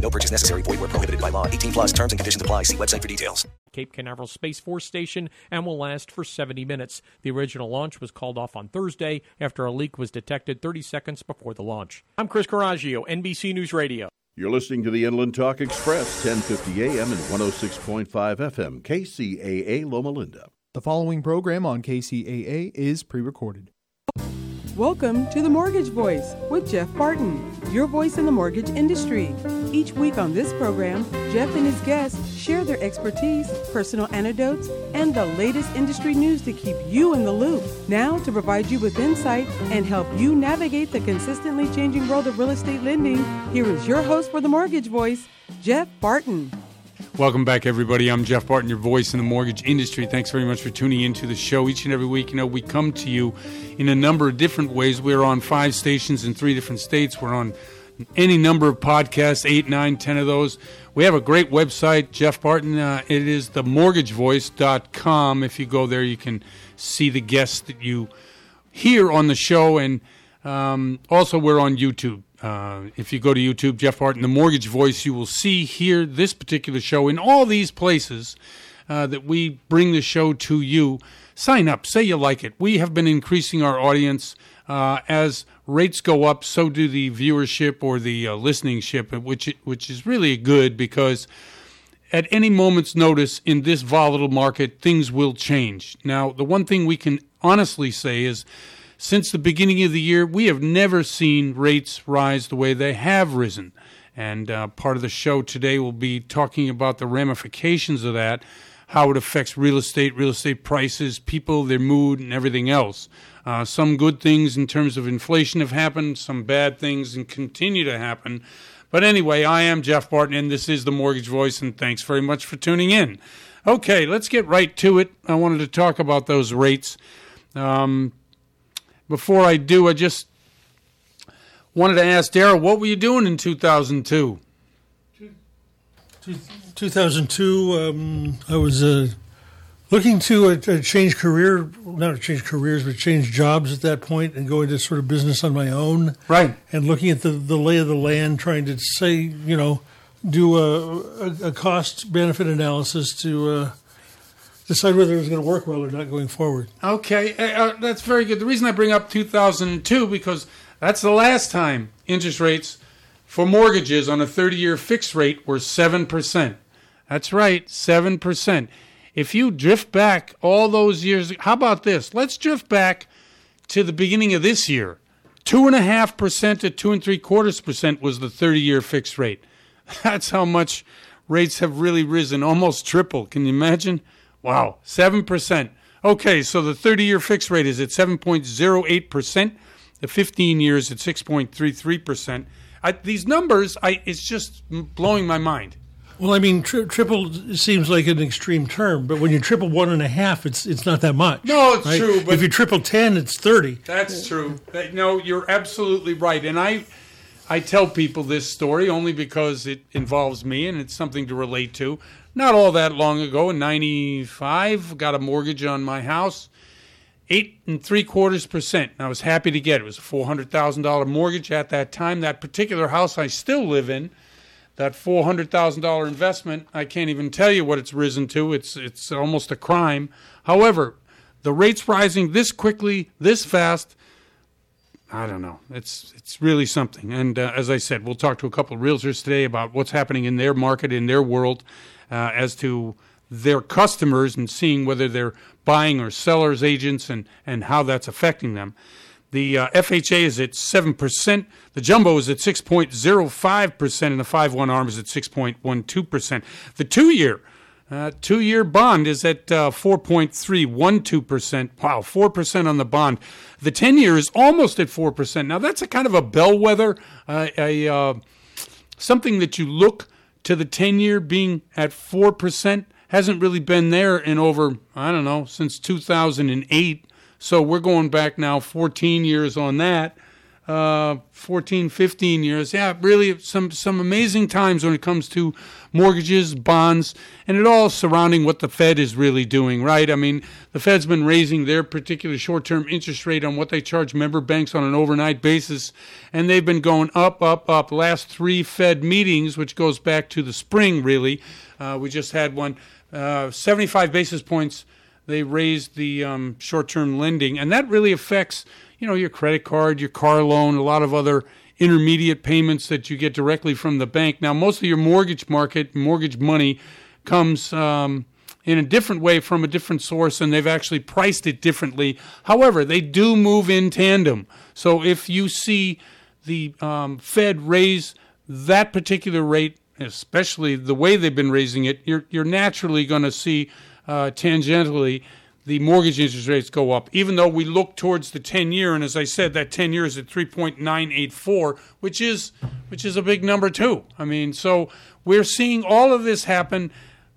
No purchase necessary. Void where prohibited by law. 18 plus terms and conditions apply. See website for details. Cape Canaveral Space Force Station and will last for 70 minutes. The original launch was called off on Thursday after a leak was detected 30 seconds before the launch. I'm Chris Coraggio, NBC News Radio. You're listening to the Inland Talk Express, 1050 AM and 106.5 FM, KCAA Loma Linda. The following program on KCAA is pre recorded. Welcome to The Mortgage Voice with Jeff Barton, your voice in the mortgage industry. Each week on this program, Jeff and his guests share their expertise, personal anecdotes, and the latest industry news to keep you in the loop. Now, to provide you with insight and help you navigate the consistently changing world of real estate lending, here is your host for The Mortgage Voice, Jeff Barton. Welcome back, everybody. I'm Jeff Barton, your voice in the mortgage industry. Thanks very much for tuning into the show each and every week. You know, we come to you in a number of different ways. We're on five stations in three different states. We're on any number of podcasts, eight, nine, ten of those. We have a great website, Jeff Barton. Uh, it is themortgagevoice.com. If you go there, you can see the guests that you hear on the show. And um, also, we're on YouTube. Uh, if you go to YouTube, Jeff Barton, The Mortgage Voice, you will see, here this particular show in all these places uh, that we bring the show to you. Sign up, say you like it. We have been increasing our audience uh, as rates go up. So do the viewership or the uh, listening ship, which which is really good because at any moment's notice in this volatile market, things will change. Now, the one thing we can honestly say is since the beginning of the year, we have never seen rates rise the way they have risen. And uh, part of the show today will be talking about the ramifications of that, how it affects real estate, real estate prices, people, their mood, and everything else. Uh, some good things in terms of inflation have happened, some bad things and continue to happen. But anyway, I am Jeff Barton, and this is the Mortgage Voice, and thanks very much for tuning in. Okay, let's get right to it. I wanted to talk about those rates. Um, before I do, I just wanted to ask Daryl, what were you doing in 2002? 2002, um, I was uh, looking to uh, change career, not change careers, but change jobs at that point and go into sort of business on my own. Right. And looking at the, the lay of the land, trying to say, you know, do a, a, a cost benefit analysis to uh, decide whether it was going to work well or not going forward. Okay, uh, uh, that's very good. The reason I bring up 2002 because that's the last time interest rates for mortgages on a 30 year fixed rate were 7%. That's right, 7%. If you drift back all those years, how about this? Let's drift back to the beginning of this year. Two and a half percent to two and three quarters percent was the 30 year fixed rate. That's how much rates have really risen, almost triple. Can you imagine? Wow, 7%. Okay, so the 30 year fixed rate is at 7.08%, the 15 years at 6.33%. I, these numbers, I, it's just blowing my mind. Well, I mean, tri- triple seems like an extreme term, but when you triple one and a half, it's it's not that much. No, it's right? true. But if you triple ten, it's thirty. That's true. That, no, you're absolutely right. And I, I tell people this story only because it involves me and it's something to relate to. not all that long ago, in '95, got a mortgage on my house, eight and three quarters percent. And I was happy to get it. It was a four hundred thousand dollar mortgage at that time. That particular house I still live in, that four hundred thousand dollar investment, I can't even tell you what it's risen to. It's it's almost a crime. However, the rates rising this quickly, this fast. I don't know. It's it's really something. And uh, as I said, we'll talk to a couple of realtors today about what's happening in their market, in their world, uh, as to their customers and seeing whether they're buying or sellers agents and, and how that's affecting them. The uh, FHA is at 7%. The jumbo is at 6.05%, and the 5 1 ARM is at 6.12%. The two year uh, two year bond is at uh, 4.312%. Wow, 4% on the bond. The 10 year is almost at 4%. Now, that's a kind of a bellwether, uh, a, uh, something that you look to the 10 year being at 4%. Hasn't really been there in over, I don't know, since 2008. So we're going back now 14 years on that uh, 14, 15 years. Yeah, really some some amazing times when it comes to mortgages, bonds, and it all surrounding what the Fed is really doing, right? I mean, the Fed's been raising their particular short-term interest rate on what they charge member banks on an overnight basis, and they've been going up, up, up. Last three Fed meetings, which goes back to the spring, really. Uh, we just had one, uh, 75 basis points. They raised the um, short-term lending, and that really affects you know, your credit card, your car loan, a lot of other intermediate payments that you get directly from the bank. Now, most of your mortgage market, mortgage money, comes um, in a different way from a different source, and they've actually priced it differently. However, they do move in tandem. So if you see the um, Fed raise that particular rate, especially the way they've been raising it, you're you're naturally going to see uh, tangentially the mortgage interest rates go up, even though we look towards the 10 year. And as I said, that 10 year is at 3.984, which is, which is a big number too. I mean, so we're seeing all of this happen.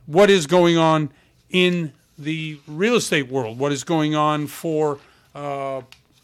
What is going on in the real estate world? What is going on for uh,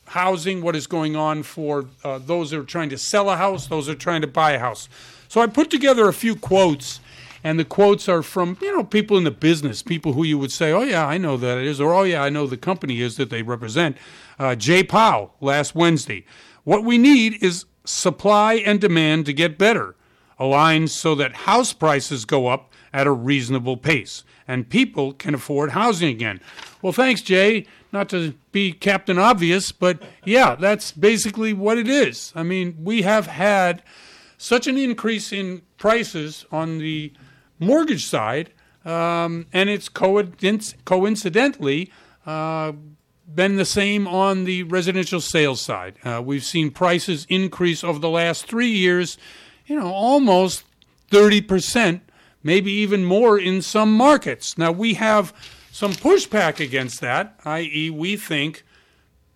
housing? What is going on for uh, those that are trying to sell a house, those that are trying to buy a house? So I put together a few quotes and the quotes are from you know people in the business, people who you would say, "Oh yeah, I know that it is," or "Oh yeah, I know the company is that they represent." Uh, Jay Powell last Wednesday. What we need is supply and demand to get better, aligned so that house prices go up at a reasonable pace and people can afford housing again. Well, thanks, Jay. Not to be Captain Obvious, but yeah, that's basically what it is. I mean, we have had such an increase in prices on the mortgage side, um, and it's coincidentally uh, been the same on the residential sales side. Uh, we've seen prices increase over the last three years, you know, almost 30%, maybe even more in some markets. Now, we have some pushback against that, i.e., we think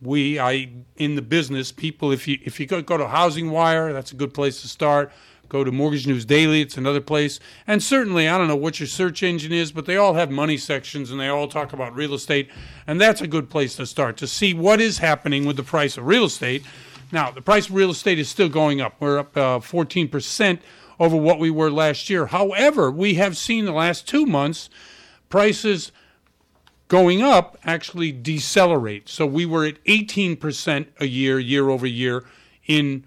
we, I, in the business, people, if you if you go, go to Housing Wire, that's a good place to start. Go to Mortgage News Daily, it's another place. And certainly, I don't know what your search engine is, but they all have money sections and they all talk about real estate. And that's a good place to start to see what is happening with the price of real estate. Now, the price of real estate is still going up. We're up uh, 14% over what we were last year. However, we have seen the last two months prices going up actually decelerate. So we were at 18% a year, year over year in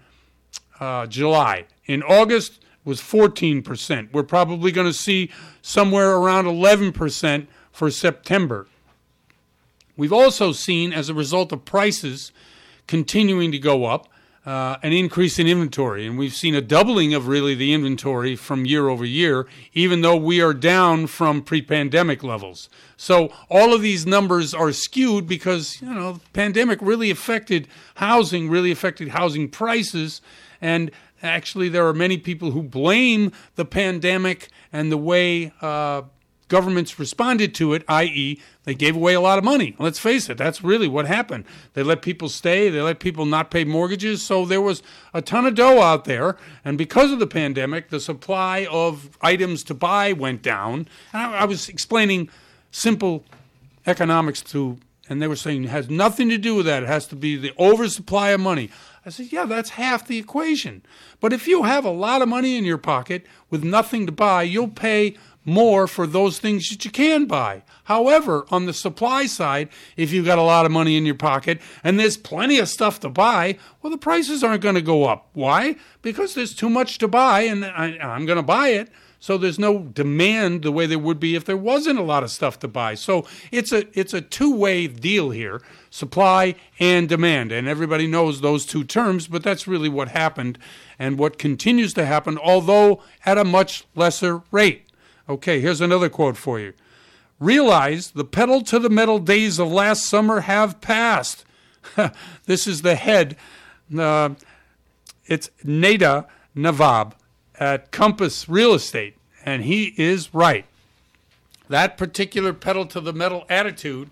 uh, July. In August was 14%. We're probably going to see somewhere around 11% for September. We've also seen, as a result of prices continuing to go up, uh, an increase in inventory. And we've seen a doubling of really the inventory from year over year, even though we are down from pre pandemic levels. So all of these numbers are skewed because, you know, the pandemic really affected housing, really affected housing prices. And Actually, there are many people who blame the pandemic and the way uh, governments responded to it, i.e., they gave away a lot of money. Let's face it, that's really what happened. They let people stay, they let people not pay mortgages, so there was a ton of dough out there. And because of the pandemic, the supply of items to buy went down. And I, I was explaining simple economics to, and they were saying it has nothing to do with that. It has to be the oversupply of money. I said, yeah, that's half the equation. But if you have a lot of money in your pocket with nothing to buy, you'll pay more for those things that you can buy. However, on the supply side, if you've got a lot of money in your pocket and there's plenty of stuff to buy, well, the prices aren't going to go up. Why? Because there's too much to buy and I, I'm going to buy it. So there's no demand the way there would be if there wasn't a lot of stuff to buy. So it's a it's a two-way deal here, supply and demand. And everybody knows those two terms, but that's really what happened and what continues to happen, although at a much lesser rate. Okay, here's another quote for you. Realize the pedal to the metal days of last summer have passed. this is the head. Uh, it's Nada Nawab at Compass Real Estate, and he is right. That particular pedal to the metal attitude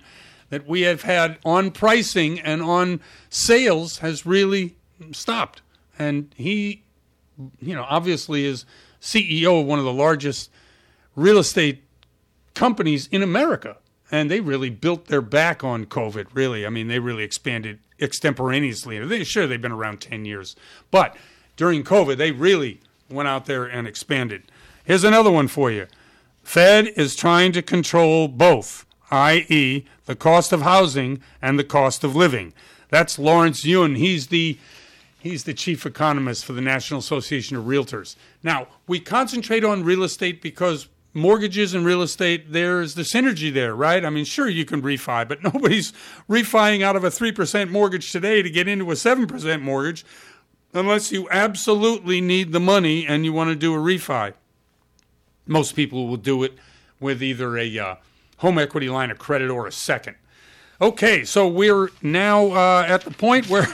that we have had on pricing and on sales has really stopped. And he, you know, obviously is CEO of one of the largest real estate companies in America. And they really built their back on COVID, really. I mean, they really expanded extemporaneously. Sure, they've been around 10 years. But during COVID, they really went out there and expanded. Here's another one for you Fed is trying to control both, i.e., the cost of housing and the cost of living. That's Lawrence Yun. He's the He's the chief economist for the National Association of Realtors. Now, we concentrate on real estate because mortgages and real estate, there's the synergy there, right? I mean, sure, you can refi, but nobody's refiing out of a 3% mortgage today to get into a 7% mortgage unless you absolutely need the money and you want to do a refi. Most people will do it with either a uh, home equity line of credit or a second. Okay, so we're now uh, at the point where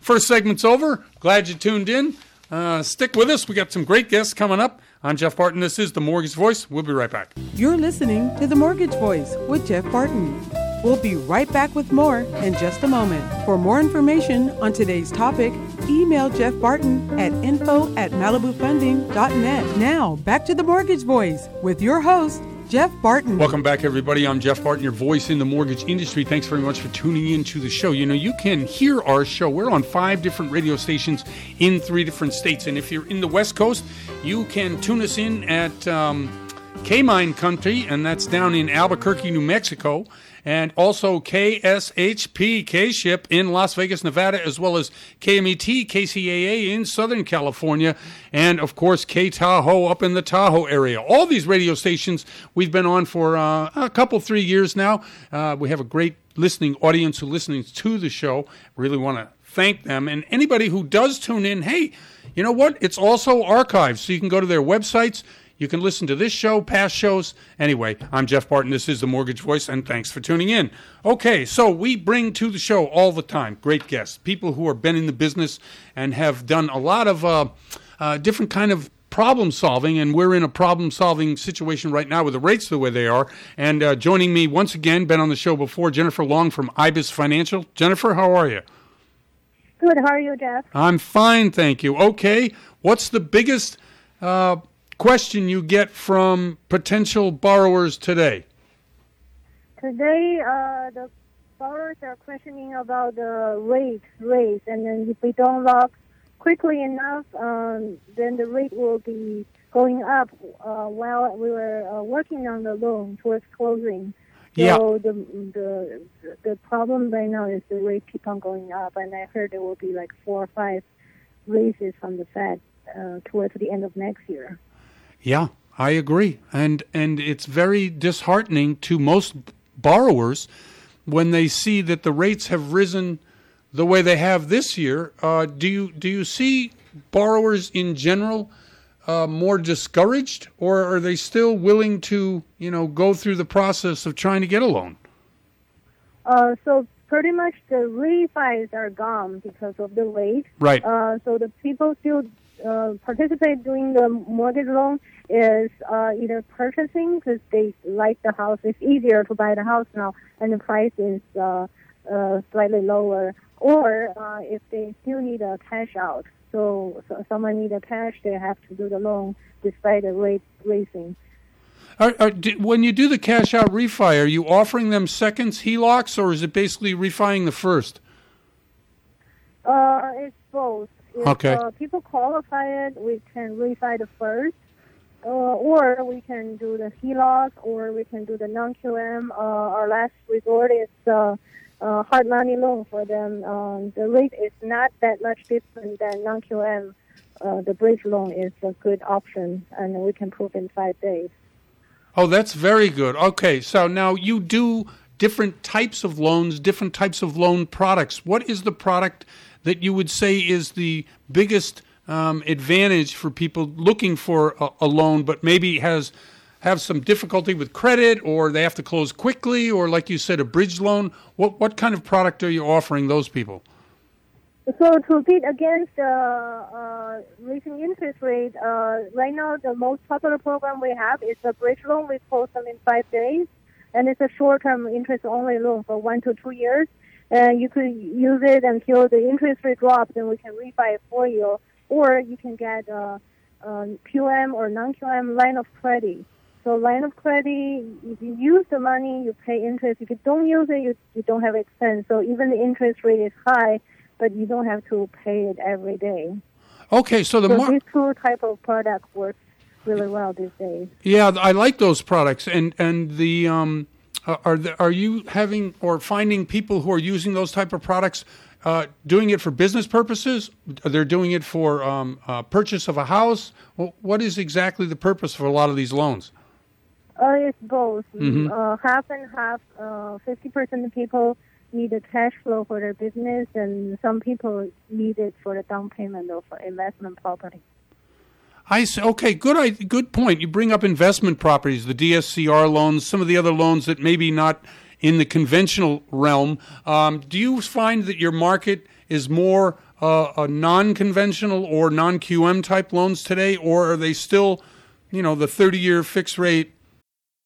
first segment's over. Glad you tuned in. Uh, stick with us. We got some great guests coming up. I'm Jeff Barton. This is The Mortgage Voice. We'll be right back. You're listening to The Mortgage Voice with Jeff Barton. We'll be right back with more in just a moment. For more information on today's topic, email Jeff Barton at info at malibufunding.net. Now, back to The Mortgage Voice with your host, Jeff Barton. Welcome back, everybody. I'm Jeff Barton, your voice in the mortgage industry. Thanks very much for tuning in to the show. You know, you can hear our show. We're on five different radio stations in three different states. And if you're in the West Coast, you can tune us in at um, K Mine Country, and that's down in Albuquerque, New Mexico and also KSHP K Ship in Las Vegas, Nevada, as well as KMET KCAA in Southern California, and of course K Tahoe up in the Tahoe area. All these radio stations we've been on for uh, a couple, three years now. Uh, we have a great listening audience who listens to the show. Really want to thank them. And anybody who does tune in, hey, you know what? It's also archived, so you can go to their websites you can listen to this show, past shows. Anyway, I'm Jeff Barton. This is The Mortgage Voice, and thanks for tuning in. Okay, so we bring to the show all the time great guests, people who have been in the business and have done a lot of uh, uh, different kind of problem solving, and we're in a problem solving situation right now with the rates the way they are. And uh, joining me once again, been on the show before, Jennifer Long from IBIS Financial. Jennifer, how are you? Good. How are you, Jeff? I'm fine, thank you. Okay, what's the biggest uh, question you get from potential borrowers today? Today, uh, the borrowers are questioning about the rate raise, and then if we don't lock quickly enough, um, then the rate will be going up uh, while we were uh, working on the loan towards closing. So yeah. the, the the problem right now is the rate keep on going up, and I heard there will be like four or five raises from the Fed uh, towards the end of next year. Yeah, I agree, and and it's very disheartening to most borrowers when they see that the rates have risen the way they have this year. Uh, do you do you see borrowers in general uh, more discouraged, or are they still willing to you know go through the process of trying to get a loan? Uh, so pretty much the refis are gone because of the rate. Right. Uh, so the people still uh, participate doing the mortgage loan is uh, either purchasing because they like the house. It's easier to buy the house now, and the price is uh, uh, slightly lower. Or uh, if they still need a cash out, so, so someone need a cash, they have to do the loan despite the rate raising. Are, are, do, when you do the cash out refi, are you offering them seconds HELOCs, or is it basically refining the first? Uh, it's both. If Okay. uh, people qualify it, we can refi the first. uh, or we can do the HELOC, or we can do the non-QM. Uh, our last resort is uh, uh, hard money loan for them. Um, the rate is not that much different than non-QM. Uh, the bridge loan is a good option, and we can prove in five days. Oh, that's very good. Okay, so now you do different types of loans, different types of loan products. What is the product that you would say is the biggest um, advantage for people looking for a, a, loan, but maybe has have some difficulty with credit, or they have to close quickly, or like you said, a bridge loan? What what kind of product are you offering those people? So to beat against the uh, uh, interest rate, uh, right now the most popular program we have is a bridge loan. We close them in five days, and it's a short-term interest-only loan for one to two years. And you could use it until the interest rate drops, and we can refi it for you. Or you can get a, a QM or non-QM line of credit. So line of credit, if you use the money, you pay interest. If you don't use it, you, you don't have expense. So even the interest rate is high, but you don't have to pay it every day. Okay, so the so mar- these two type of products work really well these days. Yeah, I like those products, and and the um, are the, are you having or finding people who are using those type of products? Uh, doing it for business purposes? They're doing it for um, uh, purchase of a house. Well, what is exactly the purpose for a lot of these loans? Uh, it's both. Mhm. Uh, half and half. Uh, Fifty percent of people need a cash flow for their business, and some people need it for the down payment or for investment property. I say, okay, good, good point. You bring up investment properties, the DSCR loans, some of the other loans that maybe not in the conventional realm. Um, do you find that your market is more uh, a non-conventional or non-QM type loans today, or are they still, you know, the 30-year fixed rate?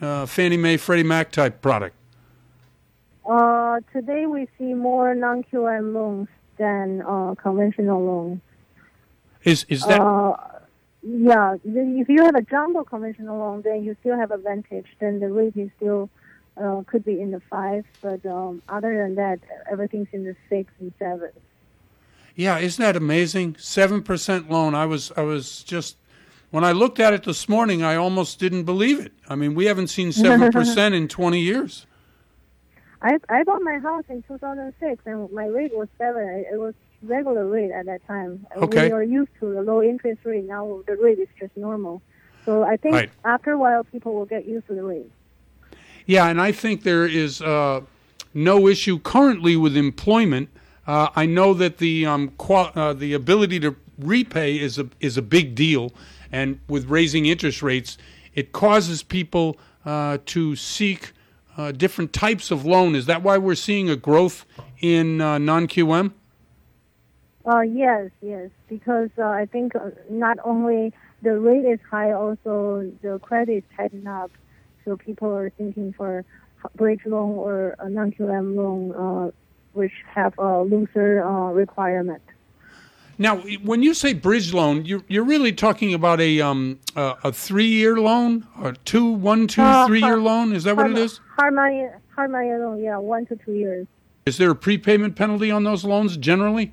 Uh, Fannie Mae, Freddie Mac type product. Uh, today we see more non-QM loans than uh, conventional loans. Is is that Uh, yeah, if you have a jumbo conventional loan, then you still have advantage. Then the rate is still uh, could be in the five, but um, other than that, everything's in the six and seven. Yeah, isn't that amazing? Seven percent loan. I was I was just when I looked at it this morning, I almost didn't believe it. I mean, we haven't seen seven percent in twenty years. I I bought my house in 2006, and my rate was seven. It it was regular rate at that time. Okay. We are used to the low interest rate. Now the rate is just normal. So I think Right. after a while, people will get used to the rate. Yeah, and I think there is uh, no issue currently with employment. Uh, I know that the um, uh, the ability to repay is a is a big deal, and with raising interest rates, it causes people uh, to seek uh, different types of loan. Is that why we're seeing a growth in uh, non QM? Uh, yes, yes, because uh, I think uh, not only the rate is high, also the credit is tightened up, so people are thinking for bridge loan or non-QM loan, which have a looser requirement. Now, when you say bridge loan, you're you're really talking about a um a, a three year loan, a two, one, two, Uh, three year loan. Is that what it is? hard- is? Hard money, hard money loan, yeah, one to two years. Is there a prepayment penalty on those loans generally?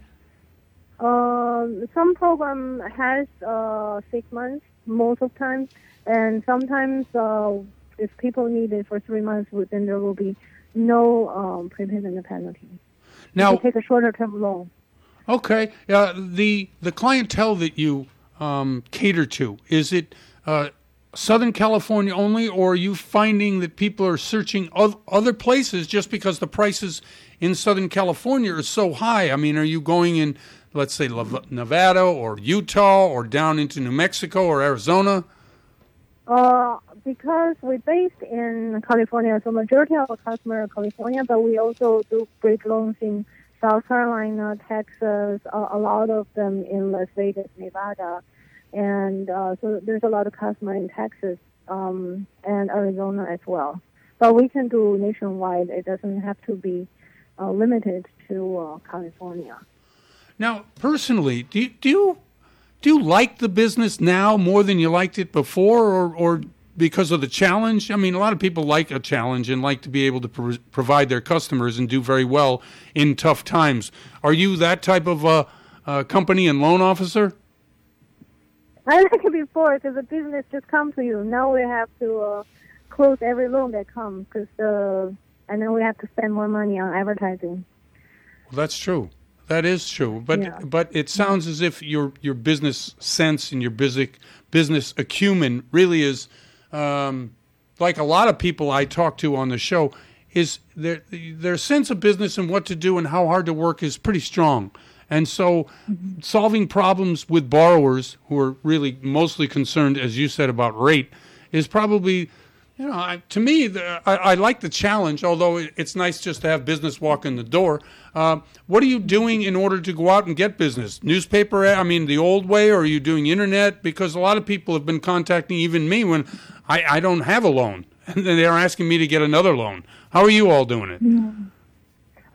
Um, some program has uh, six months most of time, and sometimes uh, if people need it for three months, then there will be no um, prepayment penalty. Now- you take a shorter term loan. Okay. Uh, the the clientele that you um, cater to is it uh, Southern California only, or are you finding that people are searching other places just because the prices in Southern California are so high? I mean, are you going in, let's say, Nevada or Utah or down into New Mexico or Arizona? Uh, because we're based in California, so majority of our customers are California, but we also do bridge loans in South Carolina, Texas, uh, a lot of them in Las Vegas, Nevada, and uh, so there's a lot of customers in Texas um, and Arizona as well. But we can do nationwide. It doesn't have to be uh, limited to uh, California. Now, personally, do you, do you do you like the business now more than you liked it before, or, or because of the challenge? I mean, a lot of people like a challenge and like to be able to pro- provide their customers and do very well in tough times. Are you that type of uh, uh, company and loan officer? I like it before because the business just comes to you. Now we have to uh, close every loan that comes because uh, and then we have to spend more money on advertising. Well, that's true. That is true, but yeah. but it sounds as if your your business sense and your business business acumen really is um, like a lot of people I talk to on the show, is their their sense of business and what to do and how hard to work is pretty strong. And so, solving problems with borrowers who are really mostly concerned, as you said, about rate, is probably you know, I, to me, the, I, I, like the challenge, although it's nice just to have business walk in the door. Uh, what are you doing in order to go out and get business? Newspaper, I mean, the old way, or are you doing internet? Because a lot of people have been contacting even me when I, I don't have a loan, and they're asking me to get another loan. How are you all doing it? Yeah.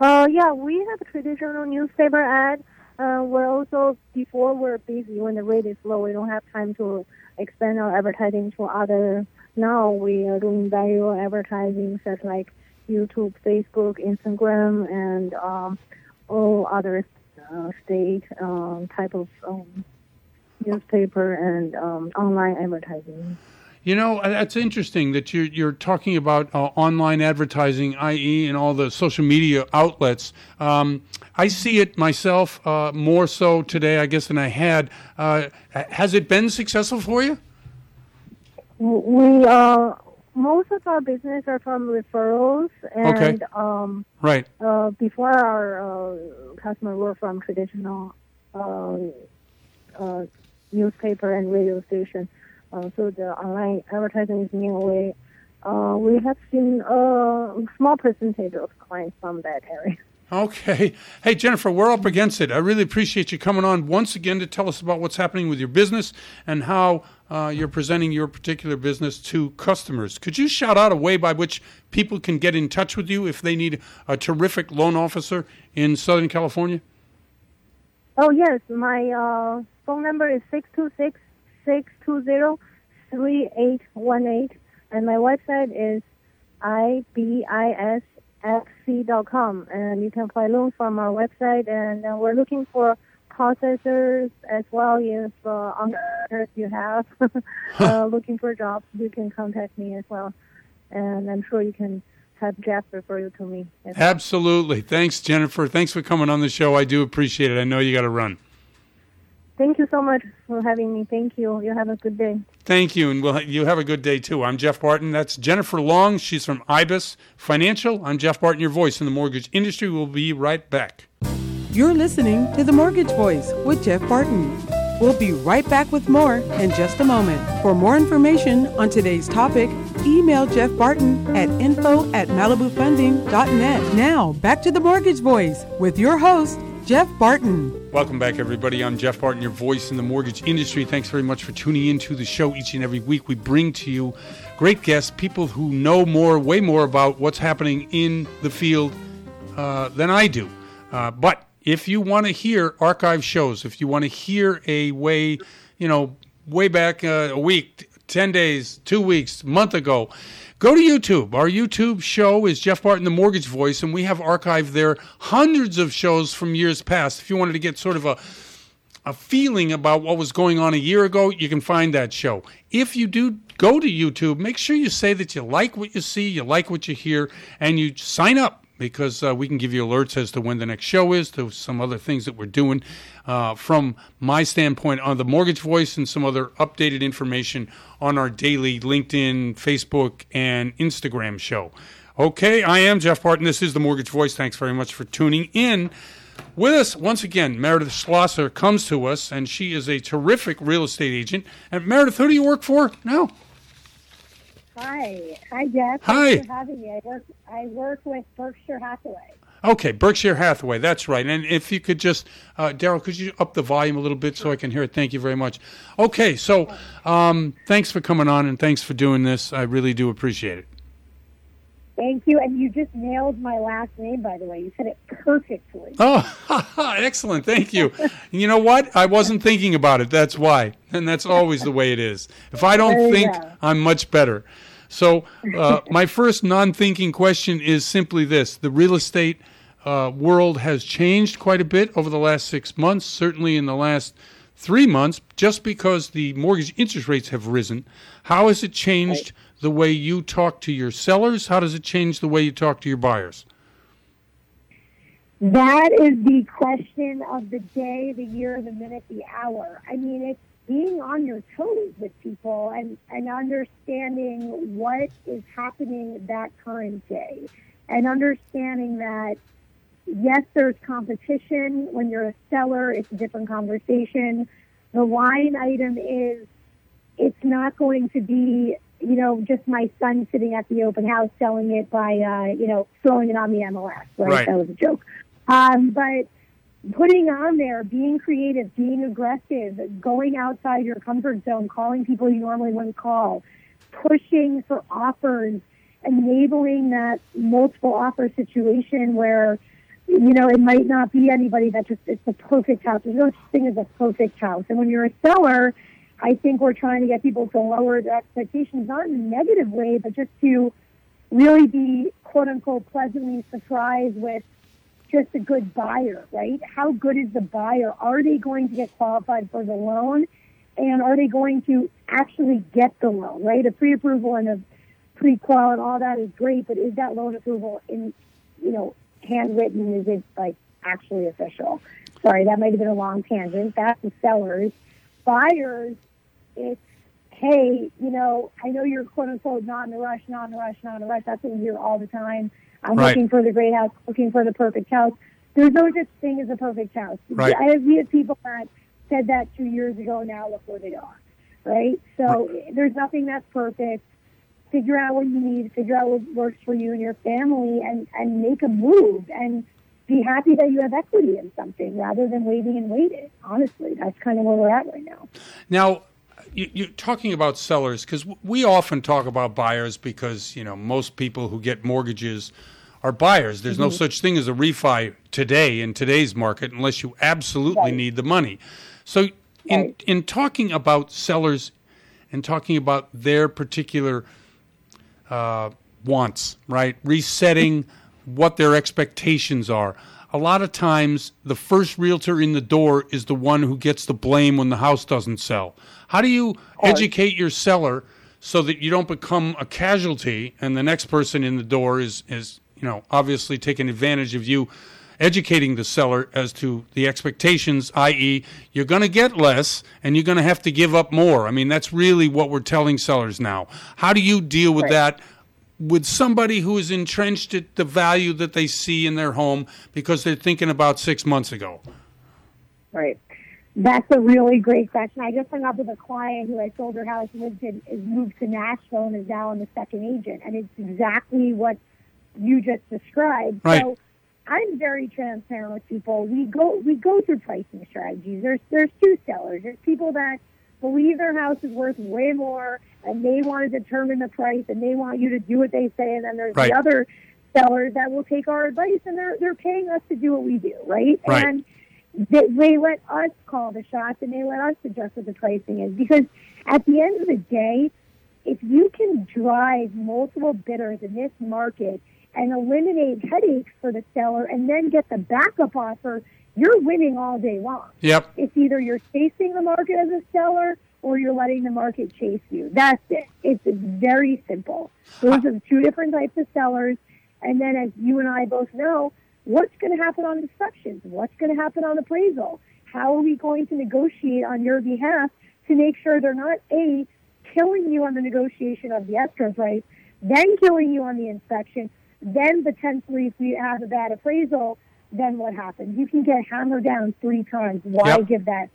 Uh, yeah, we have a traditional newspaper ad. Uh, we're also, before we're busy, when the rate is low, we don't have time to expand our advertising to other now we are doing value advertising such like YouTube, Facebook, Instagram, and um, all other uh, state um, type of um, newspaper and um, online advertising. You know, that's interesting that you're, you're talking about uh, online advertising, i.e., and all the social media outlets. Um, I see it myself uh, more so today, I guess, than I had. Uh, has it been successful for you? We uh, most of our business are from referrals, and okay. um, right. Uh, before our uh, customers were from traditional uh, uh, newspaper and radio station. Uh, so the online advertising is new way. Uh, we have seen a small percentage of clients from that area. Okay. Hey, Jennifer, we're up against it. I really appreciate you coming on once again to tell us about what's happening with your business and how uh, you're presenting your particular business to customers. Could you shout out a way by which people can get in touch with you if they need a terrific loan officer in Southern California? Oh, yes. My uh, phone number is 626 620 3818, and my website is IBIS xc.com, and you can apply loans from our website. And uh, we're looking for processors as well as uh, entrepreneurs you have uh, looking for jobs. You can contact me as well, and I'm sure you can have Jeff refer you to me. Absolutely. Thanks, Jennifer. Thanks for coming on the show. I do appreciate it. I know you got to run. Thank you so much for having me. Thank you. You have a good day. Thank you, and we'll, you have a good day too. I'm Jeff Barton. That's Jennifer Long. She's from IBIS Financial. I'm Jeff Barton, your voice in the mortgage industry. We'll be right back. You're listening to The Mortgage Voice with Jeff Barton. We'll be right back with more in just a moment. For more information on today's topic, email Jeff Barton at info at malibufunding.net. Now, back to The Mortgage Voice with your host, Jeff Barton. Welcome back, everybody. I'm Jeff Barton, your voice in the mortgage industry. Thanks very much for tuning into the show each and every week. We bring to you great guests, people who know more, way more about what's happening in the field uh, than I do. Uh, but if you want to hear archive shows, if you want to hear a way, you know, way back uh, a week, 10 days, two weeks, month ago, Go to YouTube. Our YouTube show is Jeff Barton, the Mortgage Voice, and we have archived there hundreds of shows from years past. If you wanted to get sort of a a feeling about what was going on a year ago, you can find that show. If you do go to YouTube, make sure you say that you like what you see, you like what you hear, and you sign up because uh, we can give you alerts as to when the next show is, to some other things that we're doing. Uh, from my standpoint, on the Mortgage Voice and some other updated information on our daily LinkedIn, Facebook, and Instagram show. Okay, I am Jeff Barton. This is the Mortgage Voice. Thanks very much for tuning in. With us once again, Meredith Schlosser comes to us, and she is a terrific real estate agent. And Meredith, who do you work for now? Hi, hi Jeff. Hi. Thanks for having me. I work. I work with Berkshire Hathaway. Okay, Berkshire Hathaway. That's right. And if you could just, uh, Daryl, could you up the volume a little bit so I can hear it? Thank you very much. Okay, so um, thanks for coming on and thanks for doing this. I really do appreciate it. Thank you, and you just nailed my last name. By the way, you said it perfectly. Oh, excellent. Thank you. you know what? I wasn't thinking about it. That's why. And that's always the way it is. If I don't think. I'm much better. So, uh, my first non thinking question is simply this The real estate uh, world has changed quite a bit over the last six months, certainly in the last three months, just because the mortgage interest rates have risen. How has it changed the way you talk to your sellers? How does it change the way you talk to your buyers? That is the question of the day, the year, the minute, the hour. I mean, it's being on your toes with people and, and understanding what is happening that current day. And understanding that, yes, there's competition. When you're a seller, it's a different conversation. The line item is it's not going to be, you know, just my son sitting at the open house selling it by, uh, you know, throwing it on the MLS. Right? Right. That was a joke. Um, but putting on there, being creative, being aggressive, going outside your comfort zone, calling people you normally wouldn't call, pushing for offers, enabling that multiple offer situation where, you know, it might not be anybody that just, it's the perfect house. There's no such thing as a perfect house. And when you're a seller, I think we're trying to get people to lower their expectations, not in a negative way, but just to really be quote unquote pleasantly surprised with just a good buyer, right? How good is the buyer? Are they going to get qualified for the loan? And are they going to actually get the loan, right? A pre-approval and a pre-qual and all that is great, but is that loan approval in, you know, handwritten? Is it like actually official? Sorry, that might have been a long tangent. That's the sellers. Buyers, it's, hey, you know, I know you're quote unquote not in a rush, not in a rush, not in a rush. That's what we hear all the time. I'm Right. looking for the great house, looking for the perfect house. There's no such thing as a perfect house. Right. I have we have people that said that two years ago. Now look where they are, right? So there's nothing that's perfect. Figure out what you need. Figure out what works for you and your family, and and make a move. And be happy that you have equity in something rather than waiting and waiting. Honestly, that's kind of where we're at right now. Now, you, you're talking about sellers because we often talk about buyers because you know most people who get mortgages are buyers. There's no Mhm. such thing as a refi today in today's market unless you absolutely need the money. So, in in talking about sellers and talking about their particular uh, wants, right? Resetting what their expectations are. A lot of times, the first realtor in the door is the one who gets the blame when the house doesn't sell. How do you educate your seller so that you don't become a casualty and the next person in the door is, is you know, obviously taking advantage of you? Educating the seller as to the expectations, i.e., you're going to get less and you're going to have to give up more. I mean, that's really what we're telling sellers now. How do you deal with Right. that with somebody who is entrenched at the value that they see in their home because they're thinking about six months ago? Right. That's a really great question. I just hung up with a client who I sold her house, lived in, is moved to Nashville, and is now on the second agent. And it's exactly what you just described. Right. So I'm very transparent with people. We go we go through pricing strategies. There's there's two sellers. There's people that believe their house is worth way more, and they want to determine the price, and they want you to do what they say. And then there's Right. the other sellers that will take our advice, and they're they're paying us to do what we do, right? Right. And they, they let us call the shots and they let us suggest what the pricing is because at the end of the day, if you can drive multiple bidders in this market and eliminate headaches for the seller and then get the backup offer, you're winning all day long. Yep. It's either you're chasing the market as a seller or you're letting the market chase you. That's it. It's very simple. Those are the two different types of sellers. And then, as you and I both know, what's going to happen on inspections? What's going to happen on appraisal? How are we going to negotiate on your behalf to make sure they're not a killing you on the negotiation of the escrow price, then killing you on the inspection, then potentially if we have a bad appraisal, then what happens? You can get hammered down three times. Why Yep. give that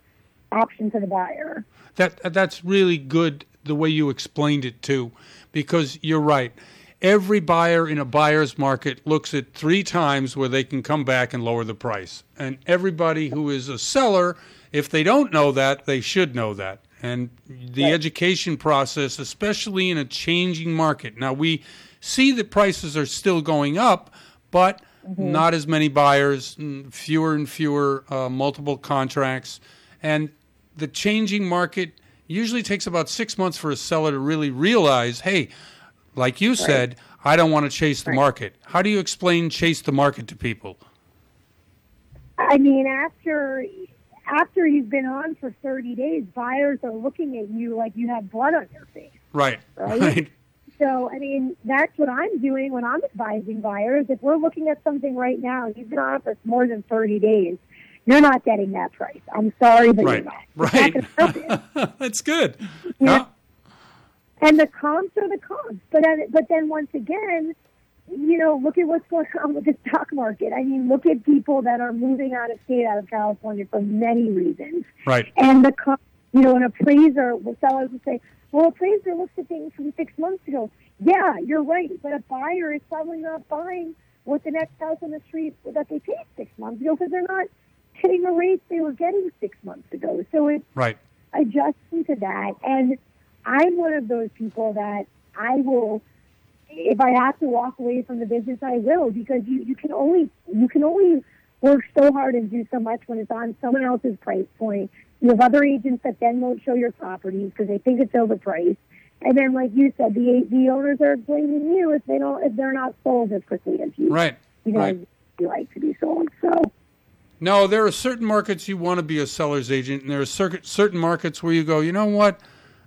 option to the buyer? That that's really good the way you explained it too, because you're right. Every buyer in a buyer's market looks at three times where they can come back and lower the price. And everybody who is a seller, if they don't know that, they should know that. And the education process, especially in a changing market. Now we see that prices are still going up, but not as many buyers, fewer and fewer uh, multiple contracts, and the changing market usually takes about six months for a seller to really realize, hey, like you said, I don't want to chase the market. How do you explain chase the market to people? I mean, after after you've been on for 30 days, buyers are looking at you like you have blood on your face. Right. Right. Right. So, I mean, that's what I'm doing when I'm advising buyers. If we're looking at something right now, you've been on for more than 30 days, you're not getting that price. I'm sorry, but Right. you're not. It's not. That's good. Yeah. And the comps are the comps. But then, but then once again, you know, look at what's going on with the stock market. I mean, look at people that are moving out of state, out of California for many reasons. Right. And the, you know, an appraiser, well, sellers will say, well, appraiser looks at things from six months ago. Yeah, you're right. But a buyer is probably not buying what the next house on the street that they paid six months ago because they're not getting the rates they were getting six months ago. So it's Right. adjusting to that. And I'm one of those people that I will, if I have to walk away from the business, I will because you, you can only you can only work so hard and do so much when it's on someone else's price point. You have other agents that then won't show your properties because they think it's overpriced. And then, like you said, the the owners are blaming you if they don't if they're not sold as quickly as you Right. you know Right. you like to be sold. So No, there are certain markets you want to be a seller's agent, and there are certain certain markets where you go, you know what?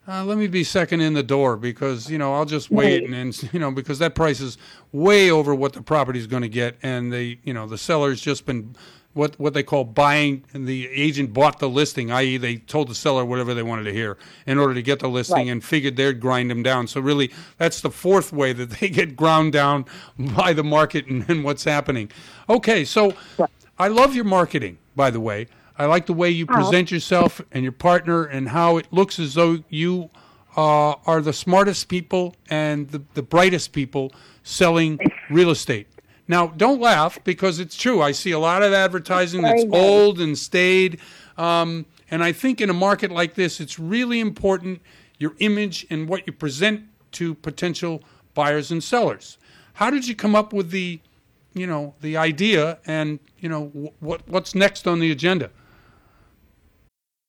Uh, let me be second in the door because you know I'll just wait and, and you know because that price is way over what the property is going to get, and they you know the seller's just been what what they call buying, and the agent bought the listing, i.e., they told the seller whatever they wanted to hear in order to get the listing, Right. and figured they'd grind them down. So really, that's the fourth way that they get ground down by the market and, and what's happening. Okay, so. I love your marketing, by the way. I like the way you present yourself and your partner and how it looks as though you uh, are the smartest people and the, the brightest people selling real estate. Now, don't laugh because it's true. I see a lot of advertising that's old and stayed. Um, and I think in a market like this, it's really important your image and what you present to potential buyers and sellers. How did you come up with the you know the idea and you know wh- what what's next on the agenda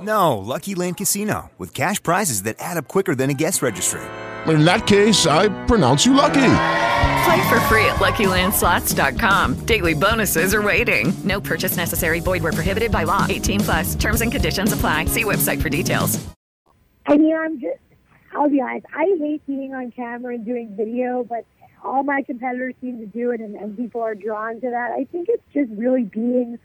No, Lucky Land Casino, with cash prizes that add up quicker than a guest registry. In that case, I pronounce you lucky. Play for free at LuckyLandSlots.com. Daily bonuses are waiting. No purchase necessary. Void where prohibited by law. 18 plus. Terms and conditions apply. See website for details. I mean, I'm just, I'll be honest, I hate being on camera and doing video, but all my competitors seem to do it, and, and people are drawn to that. I think it's just really being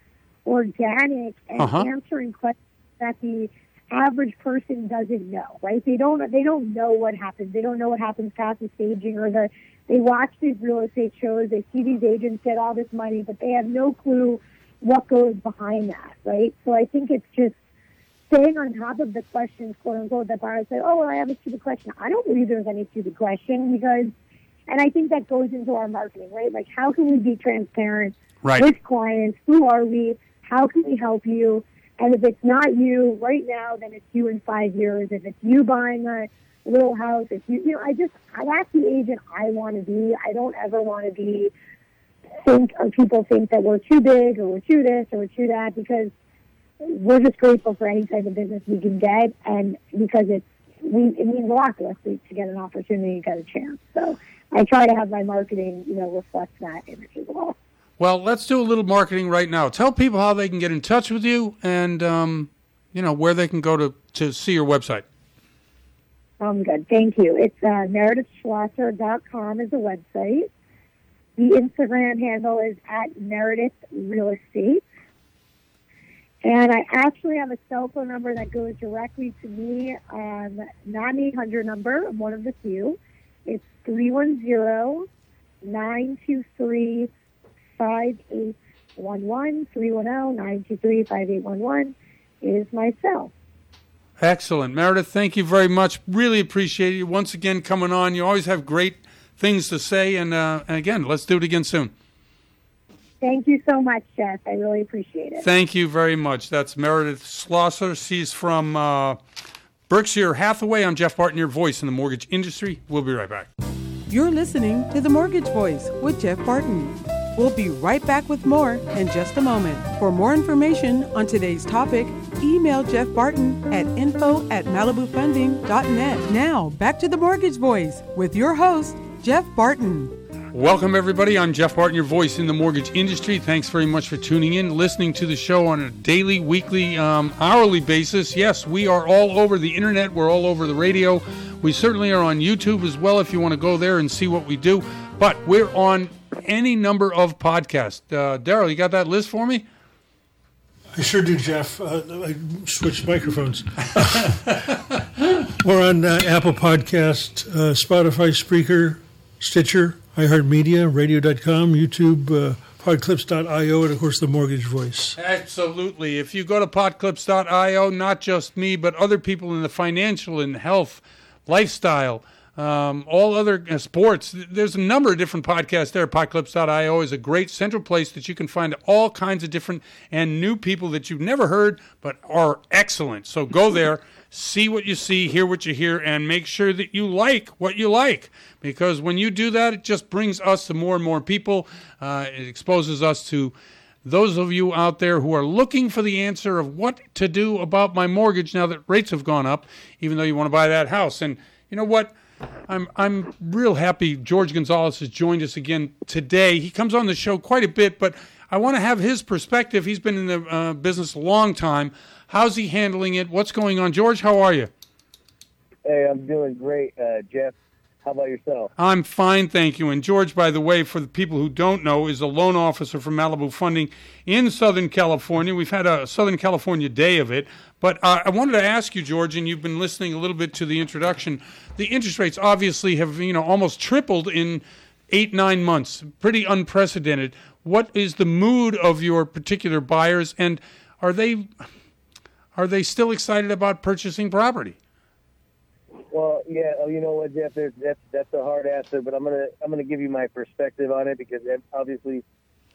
organic and Uh-huh. answering questions that the average person doesn't know. Right? They don't. They don't know what happens. They don't know what happens past the staging or the. They watch these real estate shows. They see these agents get all this money, but they have no clue what goes behind that. Right? So I think it's just staying on top of the questions, quote unquote, that buyers say, oh, well, I have a stupid question. I don't believe there's any stupid question because, and I think that goes into our marketing, right? Like, how can we be transparent Right. with clients? Who are we? How can we help you? And if it's not you right now, then it's you in five years. If it's you buying a little house, if you, you know, I just, I that's the agent I want to be. I don't ever want to be think or people think that we're too big or we're too this or we're too that because we're just grateful for any type of business we can get, and because it's we it means a lot to us to, get an opportunity, to get a chance. So I try to have my marketing, you know, reflect that image as well. Well, let's do a little marketing right now. Tell people how they can get in touch with you and, um, you know, where they can go to, to see your website. Um, good, thank you. It's uh, meredithschlosser.com is the website. The Instagram handle is at Meredith Real Estate. And I actually have a cell phone number that goes directly to me, um, not an 800 number. I'm one of the few. It's 310 923 5811. 310 923 5811 is my cell. Excellent. Meredith, thank you very much. Really appreciate you once again coming on. You always have great things to say. And, uh, and again, let's do it again soon. Thank you so much, Jeff. I really appreciate it. Thank you very much. That's Meredith Schlosser. She's from uh, Berkshire Hathaway. I'm Jeff Barton, your voice in the mortgage industry. We'll be right back. You're listening to The Mortgage Voice with Jeff Barton. We'll be right back with more in just a moment. For more information on today's topic, email Jeff Barton at info at malibufunding.net. Now, back to The Mortgage Voice with your host, Jeff Barton. Welcome, everybody. I'm Jeff Barton, your voice in the mortgage industry. Thanks very much for tuning in, listening to the show on a daily, weekly, um, hourly basis. Yes, we are all over the internet. We're all over the radio. We certainly are on YouTube as well if you want to go there and see what we do. But we're on any number of podcasts. Uh, Daryl, you got that list for me? I sure do, Jeff. Uh, I switched microphones. We're on uh, Apple Podcast, uh, Spotify, Spreaker, Stitcher, iHeartMedia, Radio.com, YouTube, uh, Podclips.io, and of course the Mortgage Voice. Absolutely. If you go to podclips.io, not just me, but other people in the financial and health, lifestyle, um, all other uh, sports, there's a number of different podcasts there. Podclips.io is a great central place that you can find all kinds of different and new people that you've never heard but are excellent. So go there, see what you see, hear what you hear, and make sure that you like what you like. Because when you do that, it just brings us to more and more people. Uh, it exposes us to those of you out there who are looking for the answer of what to do about my mortgage now that rates have gone up, even though you want to buy that house. And you know what? I'm I'm real happy George Gonzalez has joined us again today. He comes on the show quite a bit, but I want to have his perspective. He's been in the uh, business a long time. How's he handling it? What's going on? George, how are you? Hey, I'm doing great, uh, Jeff. How about yourself? I'm fine, thank you. And George, by the way, for the people who don't know, is a loan officer for Malibu Funding in Southern California. We've had a Southern California day of it. But uh, I wanted to ask you, George, and you've been listening a little bit to the introduction. The interest rates obviously have, you know, almost tripled in eight nine months. Pretty unprecedented. What is the mood of your particular buyers, and are they are they still excited about purchasing property? Well, yeah, oh, you know what, Jeff? There's, that's that's a hard answer, but I'm gonna I'm gonna give you my perspective on it because obviously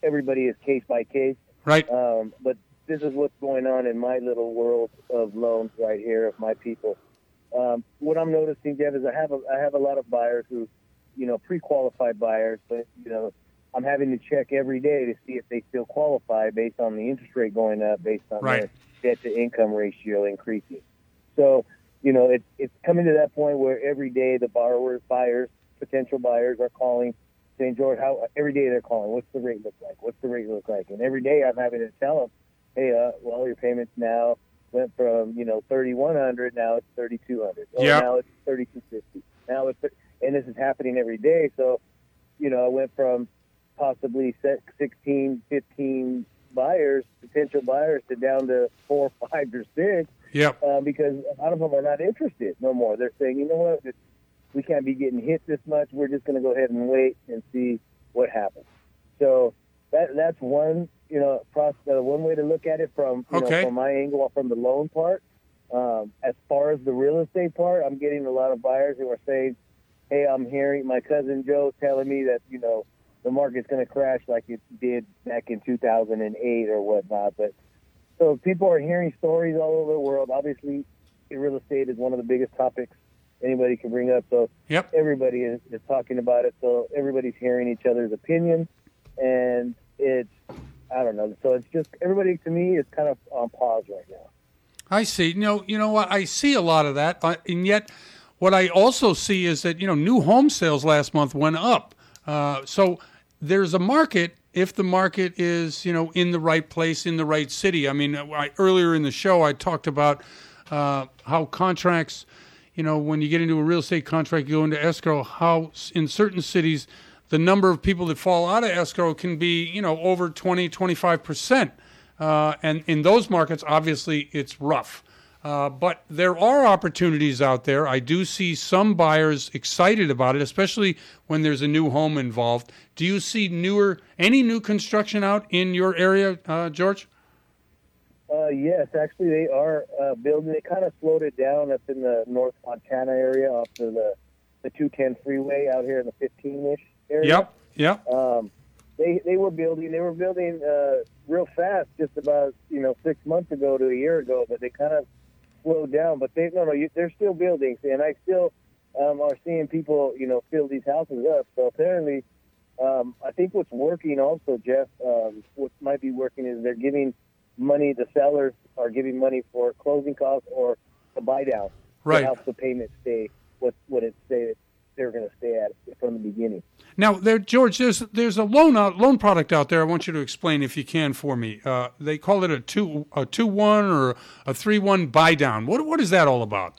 everybody is case by case. Right. Um, but this is what's going on in my little world of loans right here of my people. Um, what I'm noticing, Jeff, is I have a, I have a lot of buyers who, you know, pre-qualified buyers, but you know, I'm having to check every day to see if they still qualify based on the interest rate going up, based on Right. their debt to income ratio increasing. So, you know, it's it's coming to that point where every day the borrowers, buyers, potential buyers are calling, saying, George, how every day they're calling, what's the rate look like? What's the rate look like? And every day I'm having to tell them, hey, uh, well, your payments now went from you know 3100 now it's 3200 oh, Yeah. now it's 3250 now it's and this is happening every day so you know, I went from possibly se- 16, 15 buyers, potential buyers, to down to four, five, or six. Yep. Uh, because a lot of them are not interested no more. They're saying, you know what, we can't be getting hit this much. We're just going to go ahead and wait and see what happens. So that that's one, you know, process, uh, one way to look at it from you Okay. know, from my angle, from the loan part. Um, as far as the real estate part, I'm getting a lot of buyers who are saying, "Hey, I'm hearing my cousin Joe telling me that you know the market's going to crash like it did back in 2008 or whatnot." But so people are hearing stories all over the world. Obviously, real estate is one of the biggest topics anybody can bring up. So yep. everybody is, is talking about it. So everybody's hearing each other's opinions, and it's I don't know. So it's just everybody to me is kind of on pause right now. I see. You know, you know what? I see a lot of that, uh, and yet, what I also see is that you know, new home sales last month went up. Uh, so there's a market if the market is you know in the right place in the right city. I mean, I, earlier in the show I talked about uh, how contracts, you know, when you get into a real estate contract, you go into escrow. How in certain cities the number of people that fall out of escrow can be you know over 20 25 percent uh, and in those markets obviously it's rough uh, but there are opportunities out there i do see some buyers excited about it especially when there's a new home involved do you see newer any new construction out in your area uh, george Uh, yes, actually, they are uh, building. They kind of slowed it down up in the North Fontana area, off to the the 210 freeway out here in the 15ish area. yep yep Um, they they were building. They were building uh, real fast, just about you know six months ago to a year ago, but they kind of slowed down. But they no no, you, they're still building, and I still um, are seeing people you know fill these houses up. So apparently, um, I think what's working also, Jeff, um, what might be working is they're giving money. The sellers are giving money for closing costs or the buy down Right. to help the payment stay what what it say they're going to stay at from the beginning. Now, there, George, there's there's a loan out, loan product out there. I want you to explain if you can for me. Uh, they call it a two a two one or a three one buy down. What what is that all about?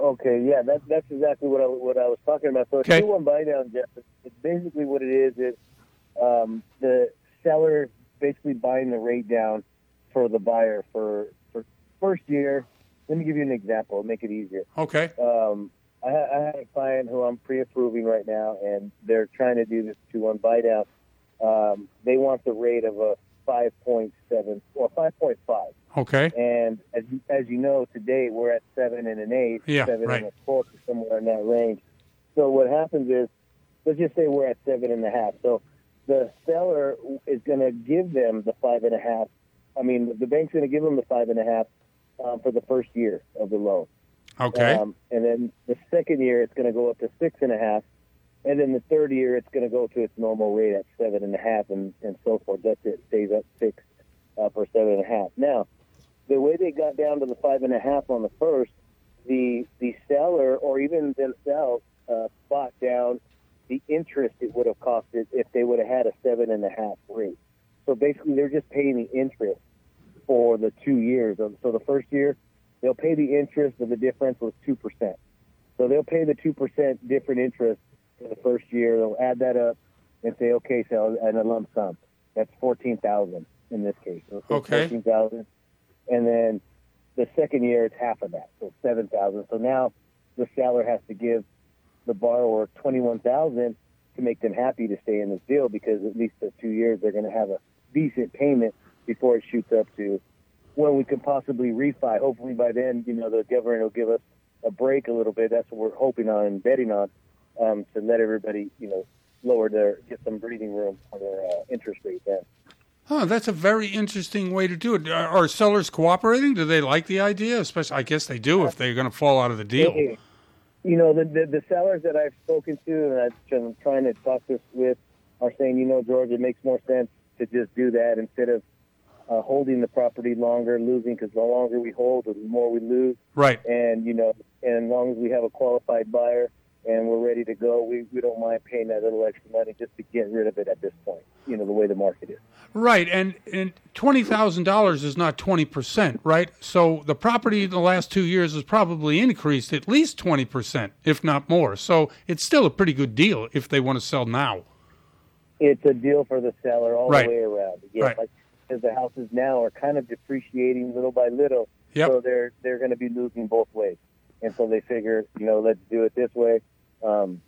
Okay, yeah, that, that's exactly what I, what I was talking about. So Okay. a two one buy down, Jeff. It's basically what it is is um, the seller basically buying the rate down for the buyer for for first year. Let me give you an example, make it easier. Okay. Um, I, I had a client who I'm pre-approving right now, and they're trying to do this two one buy down. Um, they want the rate of a 5.7 or 5.5. Okay. And as you, as you know, today we're at seven and an eight, Yeah, seven right. and a quarter, somewhere in that range. So what happens is, let's just say we're at seven and a half. So the seller is going to give them the five and a half. I mean, the bank's going to give them the five and a half um, for the first year of the loan. Okay. Um, and then the second year, it's going to go up to six and a half. And then the third year, it's going to go to its normal rate at seven and a half, and, and so forth. That's it, stays up fixed uh, for seven and a half. Now, the way they got down to the five and a half on the first, the the seller or even themselves uh, bought down the interest it would have costed if they would have had a seven and a half rate. So basically, they're just paying the interest for the two years. So the first year, they'll pay the interest, but the difference was two percent. So they'll pay the two percent different interest for the first year. They'll add that up and say, okay, so and a lump sum. That's fourteen thousand in this case. So Okay. fourteen thousand, and then the second year it's half of that, so seven thousand. So now the seller has to give the borrower twenty one thousand to make them happy to stay in this deal because at least for two years they're going to have a decent payment before it shoots up to when we can possibly refi. Hopefully by then, you know, the government will give us a break a little bit. That's what we're hoping on and betting on um, to let everybody, you know, lower their get some breathing room on their uh, interest rate then. Huh, that's a very interesting way to do it. Are, are sellers cooperating? Do they like the idea? Especially, I guess they do if they're going to fall out of the deal. You know, the, the the sellers that I've spoken to and I've been trying to talk this with are saying, you know, George, it makes more sense to just do that instead of uh, holding the property longer, losing, because the longer we hold, the more we lose. Right. And you know, and as long as we have a qualified buyer, and we're ready to go, we we don't mind paying that little extra money just to get rid of it at this point. You know the way the market is. Right, and and twenty thousand dollars is not twenty percent, right? So the property in the last two years has probably increased at least twenty percent, if not more. So it's still a pretty good deal if they want to sell now. It's a deal for the seller all Right. the way around. Yeah, Right. like the houses now are kind of depreciating little by little, Yep. so they're they're going to be losing both ways, and so they figure, you know, let's do it this way, um,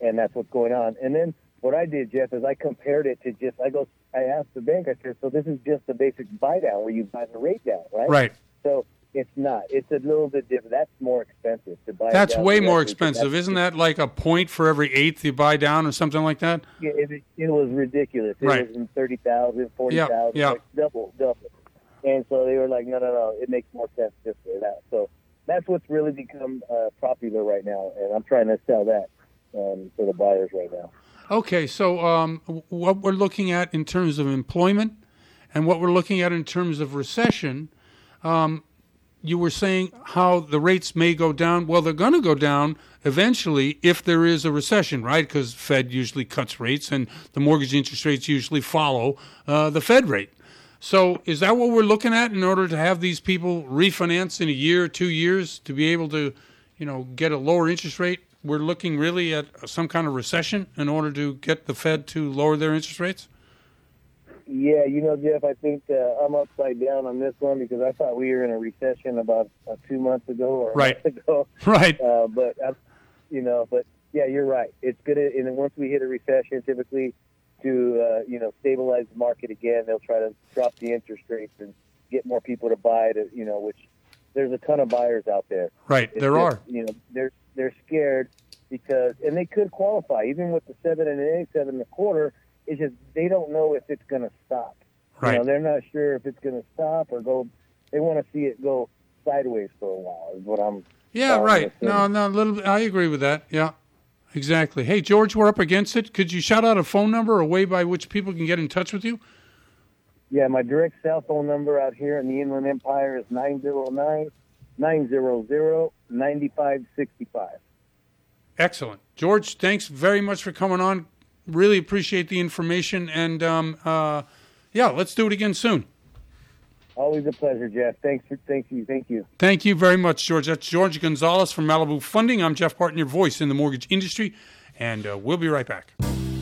and that's what's going on. And then what I did, Jeff, is I compared it to just I go, I asked the bank, I said, so this is just the basic buy down where you buy the rate down, right? Right. So it's not. It's a little bit different. That's more expensive to buy. That's way more expensive, isn't that? Like a point for every eighth you buy down, or something like that. Yeah, it, it was ridiculous. It Right. was in 30,000, 40,000, Yeah, yeah. like double, double. And so they were like, no, no, no, it makes more sense this way. That. So that's what's really become uh, popular right now, and I'm trying to sell that um, for the buyers right now. Okay, so um, what we're looking at in terms of employment and what we're looking at in terms of recession, um, you were saying how the rates may go down. Well, they're going to go down eventually if there is a recession, right? Because Fed usually cuts rates and the mortgage interest rates usually follow uh, the Fed rate. So is that what we're looking at in order to have these people refinance in a year, two years, to be able to, you know, get a lower interest rate? We're looking really at some kind of recession in order to get the Fed to lower their interest rates. Yeah, you know, Jeff, I think uh, I'm upside down on this one because I thought we were in a recession about uh, two months ago or a Right. month ago. Right. Uh, but uh, you know, but yeah, you're right. It's gonna, and then once we hit a recession, typically to uh, you know stabilize the market again, they'll try to drop the interest rates and get more people to buy. To you know, which there's a ton of buyers out there. Right, It's there just, are. You know, they're they're scared because, and they could qualify even with the seven and an eight, seven and a quarter. It's just they don't know if it's going to stop. You know, Right. they're not sure if it's going to stop or go. They want to see it go sideways for a while. Is what I'm. Yeah, right. No, no, a little. I agree with that. Yeah, exactly. Hey, George, we're up against it. Could you shout out a phone number, a way by which people can get in touch with you? Yeah, my direct cell phone number out here in the Inland Empire is 909 900 9565. Excellent, George. Thanks very much for coming on. Really appreciate the information, and um, uh, yeah, let's do it again soon. Always a pleasure, Jeff. Thanks for, thank you, thank you. Thank you very much, George. That's George Gonzalez from Malibu Funding. I'm Jeff Barton, your voice in the mortgage industry, and uh, we'll be right back.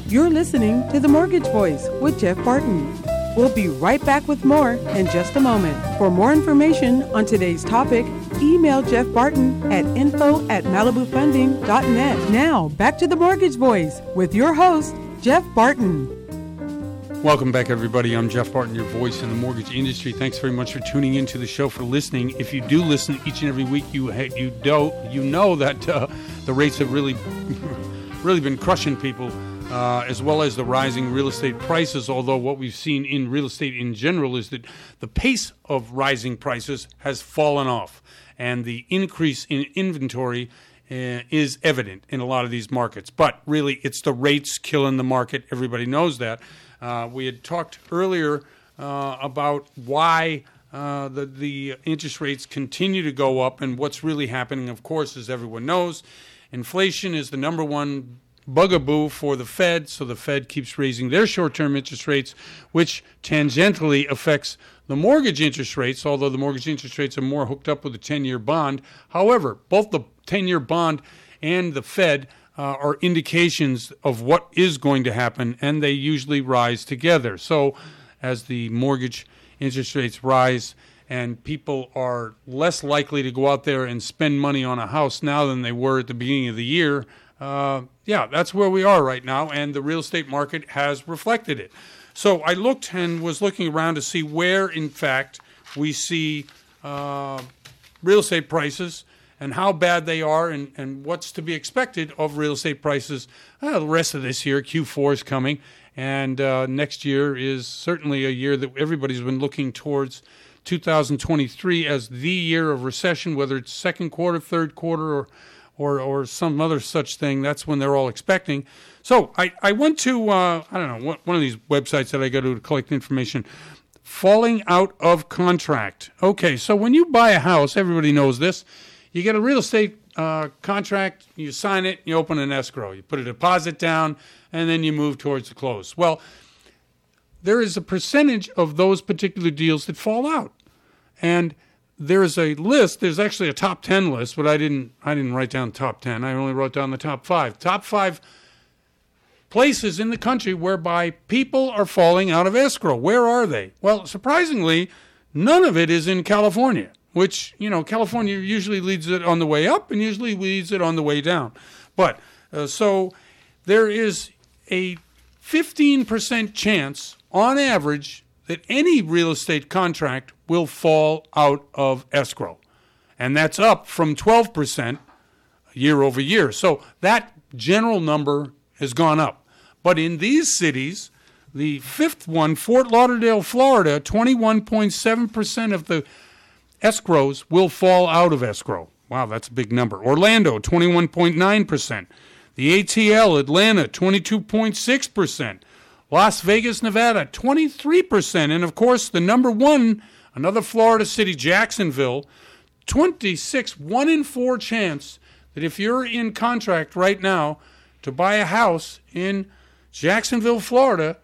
You're listening to The Mortgage Voice with Jeff Barton. We'll be right back with more in just a moment. For more information on today's topic, email Jeff Barton at info at malibufunding.net. Now, back to The Mortgage Voice with your host, Jeff Barton. Welcome back, everybody. I'm Jeff Barton, your voice in the mortgage industry. Thanks very much for tuning into the show, for listening. If you do listen each and every week, you you do you know that uh, the rates have really, really been crushing people, uh, as well as the rising real estate prices. Although what we've seen in real estate in general is that the pace of rising prices has fallen off, and the increase in inventory uh, is evident in a lot of these markets. But really, it's the rates killing the market. Everybody knows that. Uh, we had talked earlier uh, about why uh, the the interest rates continue to go up, and what's really happening. Of course, as everyone knows, inflation is the number one bugaboo for the Fed. So the Fed keeps raising their short-term interest rates, which tangentially affects the mortgage interest rates, although the mortgage interest rates are more hooked up with the 10 year bond. However, both the 10 year bond and the Fed uh, are indications of what is going to happen, and they usually rise together. So, as the mortgage interest rates rise, and people are less likely to go out there and spend money on a house now than they were at the beginning of the year. Uh, yeah, that's where we are right now, and the real estate market has reflected it. So I looked and was looking around to see where, in fact, we see uh, real estate prices and how bad they are and, and what's to be expected of real estate prices uh, the rest of this year. Q4 is coming, and uh, next year is certainly a year that everybody's been looking towards 2023 as the year of recession, whether it's second quarter, third quarter, or or, or some other such thing. That's when they're all expecting. So I, I went to, uh, I don't know, one- of these websites that I go to to collect information. Falling out of contract. Okay, so when you buy a house, everybody knows this. You get a real estate uh, contract, you sign it, you open an escrow, you put a deposit down, and then you move towards the close. Well, there is a percentage of those particular deals that fall out, and there's a list. There's actually a top ten list, but I didn't. I didn't write down top ten. I only wrote down the top five. Top five places in the country whereby people are falling out of escrow. Where are they? Well, surprisingly, none of it is in California, which, you know, California usually leads it on the way up and usually leads it on the way down. But uh, so there is a 15% chance on average that any real estate contract will fall out of escrow. And that's up from 12% year over year. So that general number has gone up. But in these cities, the fifth one, Fort Lauderdale, Florida, 21.7% of the escrows will fall out of escrow. Wow, that's a big number. Orlando, 21.9%. The ATL, Atlanta, 22.6%. Las Vegas, Nevada, 23%. And of course, the number one, another Florida city, Jacksonville, 26, one in four chance that if you're in contract right now to buy a house in Jacksonville, Florida,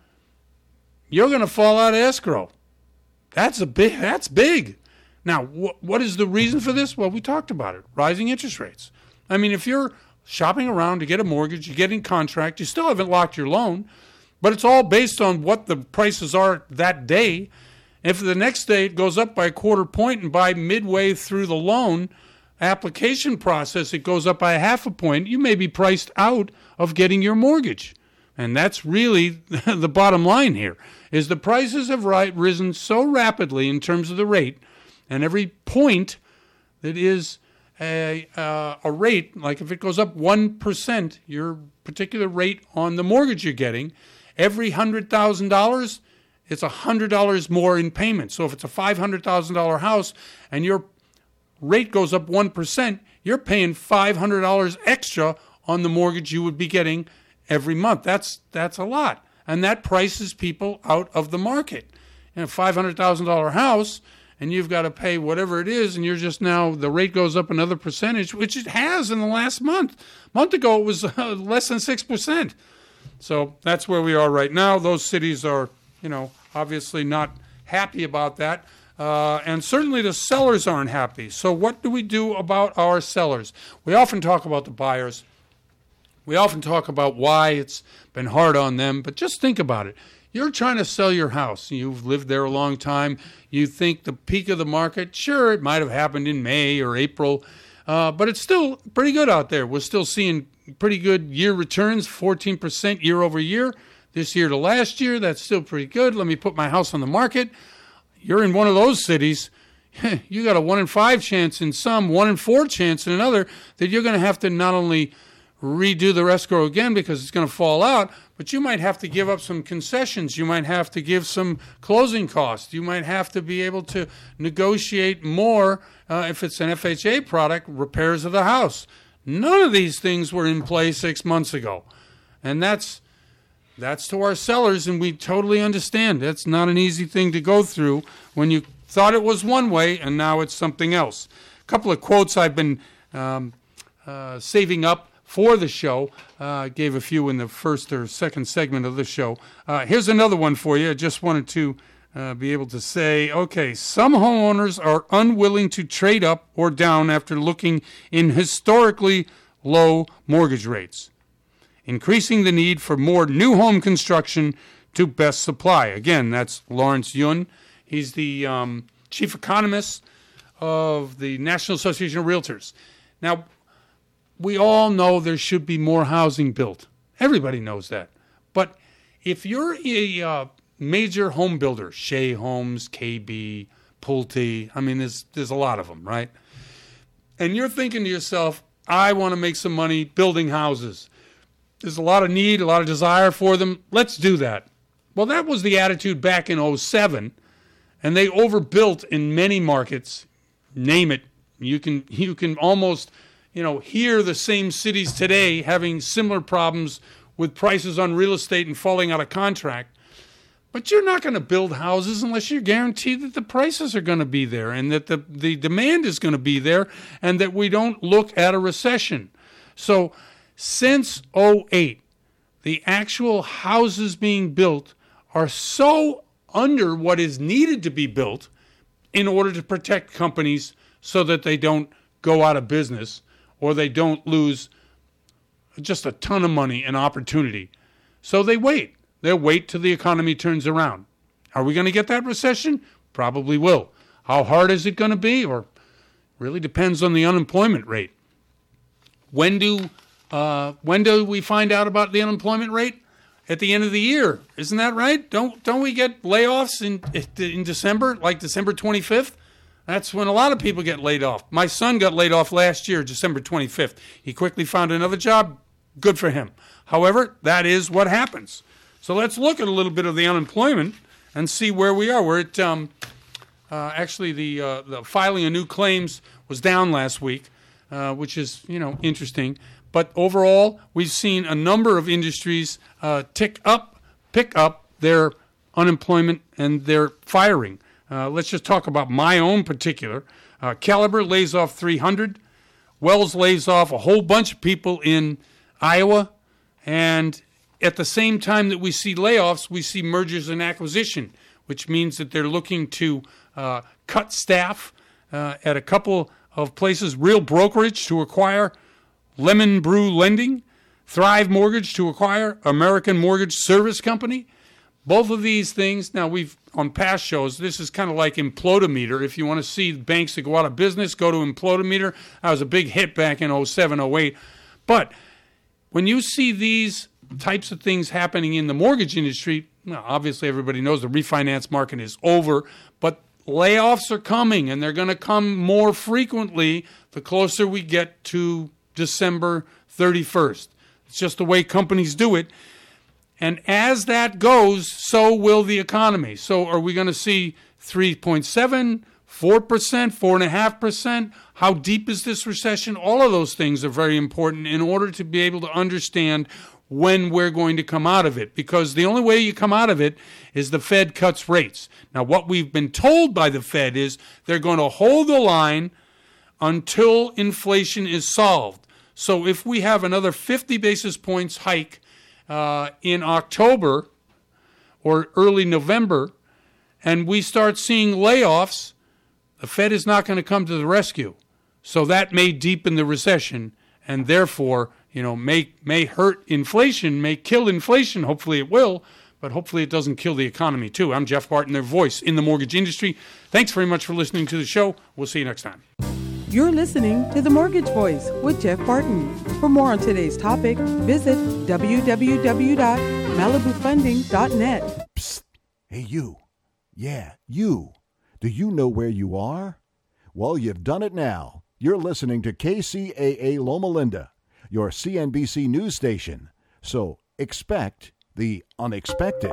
you're going to fall out of escrow. That's a big. That's big. Now, wh- what is the reason for this? Well, we talked about it: rising interest rates. I mean, if you're shopping around to get a mortgage, you get in contract, you still haven't locked your loan, but it's all based on what the prices are that day. If the next day it goes up by a quarter point, and by midway through the loan application process it goes up by a half a point, you may be priced out of getting your mortgage. And that's really the bottom line here is the prices have risen so rapidly in terms of the rate, and every point that is a, uh, a rate, like if it goes up 1%, your particular rate on the mortgage you're getting, every $100,000, it's $100 more in payment. So if it's a $500,000 house and your rate goes up 1%, you're paying $500 extra on the mortgage you would be getting every month. That's that's a lot, and that prices people out of the market. In a five hundred thousand dollar house, and you've got to pay whatever it is, and you're just now the rate goes up another percentage, which it has in the last month. A month ago, it was uh, less than six percent. So that's where we are right now. Those cities are, you know, obviously not happy about that. Uh, and certainly the sellers aren't happy. So, what do we do about our sellers? We often talk about the buyers. We often talk about why it's been hard on them, but just think about it. You're trying to sell your house. You've lived there a long time. You think the peak of the market, sure, it might have happened in May or April, uh, but it's still pretty good out there. We're still seeing pretty good year returns, 14% year over year. This year to last year, that's still pretty good. Let me put my house on the market. You're in one of those cities. you got a one in five chance in some, one in four chance in another that you're going to have to not only redo the escrow again because it's going to fall out, but you might have to give up some concessions. You might have to give some closing costs. You might have to be able to negotiate more uh, if it's an FHA product, repairs of the house. None of these things were in play six months ago. And that's that's to our sellers, and we totally understand. That's not an easy thing to go through when you thought it was one way and now it's something else. A couple of quotes I've been um, uh, saving up for the show. Uh, gave a few in the first or second segment of the show. Uh, here's another one for you. I just wanted to uh, be able to say okay, some homeowners are unwilling to trade up or down after looking in historically low mortgage rates, increasing the need for more new home construction to best supply. Again, that's Lawrence Yun. He's the um, chief economist of the National Association of Realtors. Now, we all know there should be more housing built. Everybody knows that. But if you're a uh, major home builder, Shea Homes, KB, Pulte, I mean, there's, there's a lot of them, right? And you're thinking to yourself, I want to make some money building houses. There's a lot of need, a lot of desire for them. Let's do that. Well, that was the attitude back in 07, and they overbuilt in many markets. Name it. You can you can almost you know, hear the same cities today having similar problems with prices on real estate and falling out of contract. But you're not going to build houses unless you're guaranteed that the prices are going to be there and that the, the demand is going to be there and that we don't look at a recession. So since 08, the actual houses being built are so under what is needed to be built in order to protect companies so that they don't go out of business or they don't lose just a ton of money and opportunity. So they wait. They'll wait till the economy turns around. Are we going to get that recession? Probably will. How hard is it going to be? Or really depends on the unemployment rate. When do uh, when do we find out about the unemployment rate? At the end of the year, isn't that right? Don't don't we get layoffs in in December, like December 25th? That's when a lot of people get laid off. My son got laid off last year, December 25th. He quickly found another job. Good for him. However, that is what happens. So let's look at a little bit of the unemployment and see where we are. We're at um, uh, actually the uh, the filing of new claims was down last week, uh, which is you know interesting. But overall, we've seen a number of industries uh, tick up, pick up their unemployment and their firing. Uh, let's just talk about my own particular. Uh, Caliber lays off 300. Wells lays off a whole bunch of people in Iowa. And at the same time that we see layoffs, we see mergers and acquisition, which means that they're looking to uh, cut staff uh, at a couple of places, real brokerage to acquire Lemon Brew Lending, Thrive Mortgage to acquire American Mortgage Service Company. Both of these things, now we've on past shows, this is kind of like Implodometer. If you want to see banks that go out of business, go to Implodometer. That was a big hit back in 07, 08. But when you see these types of things happening in the mortgage industry, well, obviously everybody knows the refinance market is over, but layoffs are coming and they're going to come more frequently the closer we get to December 31st. It's just the way companies do it. And as that goes, so will the economy. So are we going to see 3.7, 4%, 4.5%? How deep is this recession? All of those things are very important in order to be able to understand when we're going to come out of it. Because the only way you come out of it is the Fed cuts rates. Now, what we've been told by the Fed is they're going to hold the line until inflation is solved. So if we have another 50 basis points hike, uh, in October or early November and we start seeing layoffs, the Fed is not going to come to the rescue. So that may deepen the recession and therefore, you know, may may hurt inflation, may kill inflation. Hopefully it will, but hopefully it doesn't kill the economy too. I'm Jeff Barton, their voice in the mortgage industry. Thanks very much for listening to the show. We'll see you next time. You're listening to The Mortgage Voice with Jeff Barton. For more on today's topic, visit www.malibufunding.net. Psst. Hey, you. Yeah, you. Do you know where you are? Well, you've done it now. You're listening to KCAA Loma Linda, your CNBC news station. So expect the unexpected.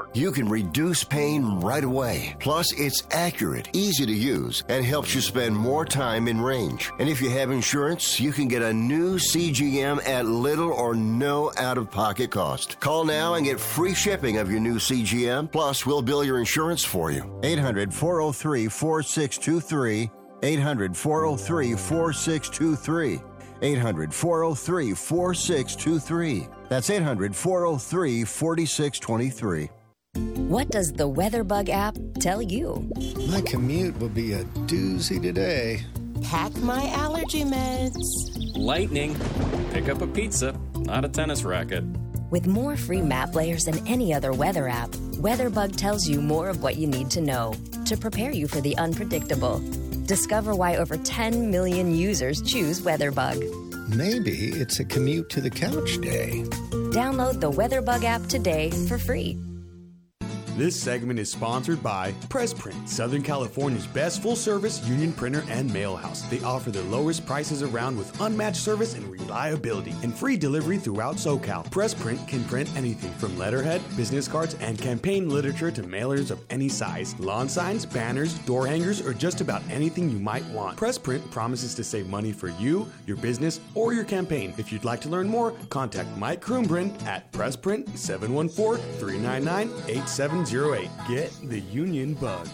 You can reduce pain right away. Plus, it's accurate, easy to use, and helps you spend more time in range. And if you have insurance, you can get a new CGM at little or no out of pocket cost. Call now and get free shipping of your new CGM. Plus, we'll bill your insurance for you. 800 403 4623. 800 403 4623. 800 403 4623. That's 800 403 4623. What does the WeatherBug app tell you? My commute will be a doozy today. Pack my allergy meds. Lightning. Pick up a pizza, not a tennis racket. With more free map layers than any other weather app, WeatherBug tells you more of what you need to know to prepare you for the unpredictable. Discover why over 10 million users choose WeatherBug. maybe it's a commute to the couch day. Download the WeatherBug app today for free. This segment is sponsored by Pressprint, Southern California's best full service union printer and mail house. They offer the lowest prices around with unmatched service and reliability and free delivery throughout SoCal. Pressprint can print anything from letterhead, business cards, and campaign literature to mailers of any size, lawn signs, banners, door hangers, or just about anything you might want. Pressprint promises to save money for you, your business, or your campaign. If you'd like to learn more, contact Mike Krumbrin at Pressprint 714 399 8700. 708. Get the Union Bug.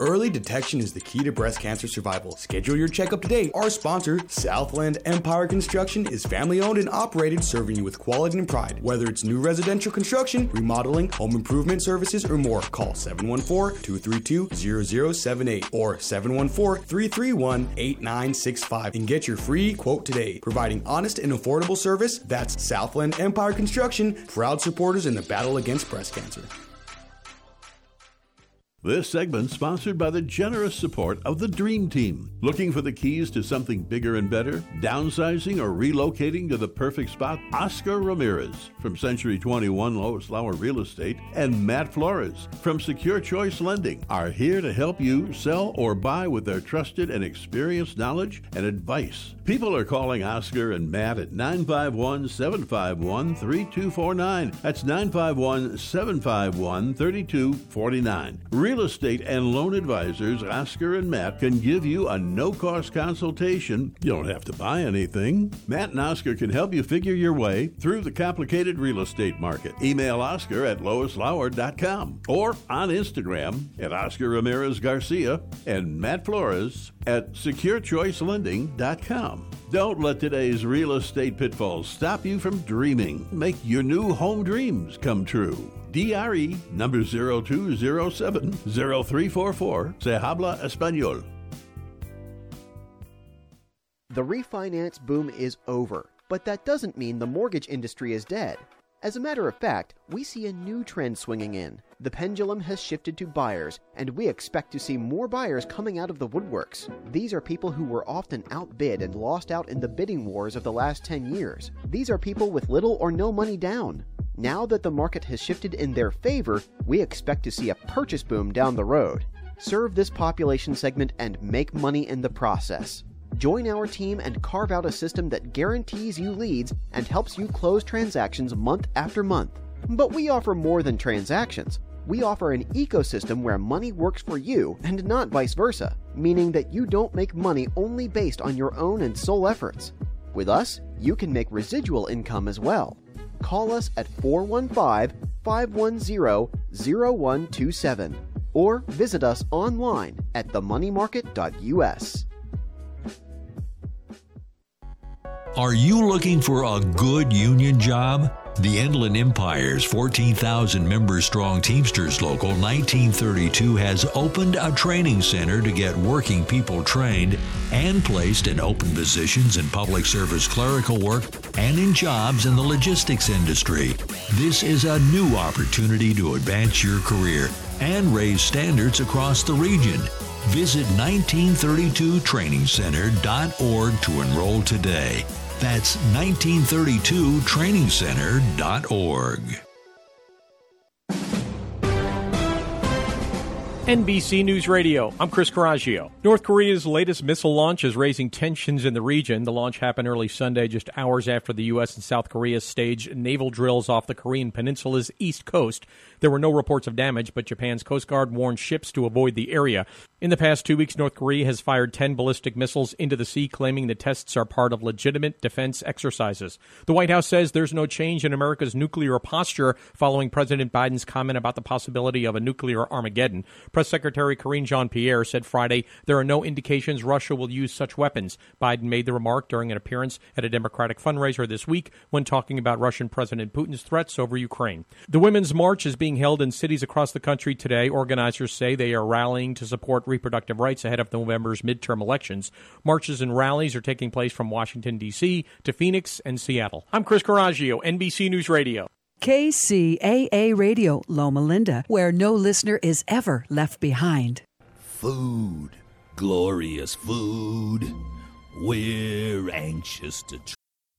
Early detection is the key to breast cancer survival. Schedule your checkup today. Our sponsor, Southland Empire Construction, is family owned and operated, serving you with quality and pride. Whether it's new residential construction, remodeling, home improvement services, or more, call 714 232 0078 or 714 331 8965 and get your free quote today. Providing honest and affordable service, that's Southland Empire Construction, proud supporters in the battle against breast cancer. This segment sponsored by the generous support of the Dream Team. Looking for the keys to something bigger and better? Downsizing or relocating to the perfect spot? Oscar Ramirez from Century 21 Lois Lauer Real Estate and Matt Flores from Secure Choice Lending are here to help you sell or buy with their trusted and experienced knowledge and advice. People are calling Oscar and Matt at 951 751 3249. That's 951 751 3249. Real estate and loan advisors Oscar and Matt can give you a no cost consultation. You don't have to buy anything. Matt and Oscar can help you figure your way through the complicated real estate market. Email Oscar at loislauer.com or on Instagram at Oscar Ramirez Garcia and Matt Flores at securechoicelending.com. Don't let today's real estate pitfalls stop you from dreaming. Make your new home dreams come true. DRE number 0207 0344. Se habla español. The refinance boom is over, but that doesn't mean the mortgage industry is dead. As a matter of fact, we see a new trend swinging in. The pendulum has shifted to buyers, and we expect to see more buyers coming out of the woodworks. These are people who were often outbid and lost out in the bidding wars of the last 10 years. These are people with little or no money down. Now that the market has shifted in their favor, we expect to see a purchase boom down the road. Serve this population segment and make money in the process. Join our team and carve out a system that guarantees you leads and helps you close transactions month after month. But we offer more than transactions. We offer an ecosystem where money works for you and not vice versa, meaning that you don't make money only based on your own and sole efforts. With us, you can make residual income as well. Call us at 415 510 0127 or visit us online at themoneymarket.us. Are you looking for a good union job? The Inland Empire's 14,000 member strong Teamsters Local 1932 has opened a training center to get working people trained and placed in open positions in public service clerical work and in jobs in the logistics industry. This is a new opportunity to advance your career and raise standards across the region. Visit 1932trainingcenter.org to enroll today. That's 1932trainingcenter.org. NBC News Radio. I'm Chris Caraggio. North Korea's latest missile launch is raising tensions in the region. The launch happened early Sunday, just hours after the U.S. and South Korea staged naval drills off the Korean peninsula's east coast. There were no reports of damage, but Japan's Coast Guard warned ships to avoid the area. In the past two weeks, North Korea has fired 10 ballistic missiles into the sea, claiming the tests are part of legitimate defense exercises. The White House says there's no change in America's nuclear posture following President Biden's comment about the possibility of a nuclear Armageddon. Press Secretary Karine Jean Pierre said Friday there are no indications Russia will use such weapons. Biden made the remark during an appearance at a Democratic fundraiser this week when talking about Russian President Putin's threats over Ukraine. The Women's March is being held in cities across the country today. Organizers say they are rallying to support reproductive rights ahead of November's midterm elections. Marches and rallies are taking place from Washington, D.C. to Phoenix and Seattle. I'm Chris Caraggio, NBC News Radio. KCAA Radio, Loma Linda, where no listener is ever left behind. Food. Glorious food. We're anxious to. Tr-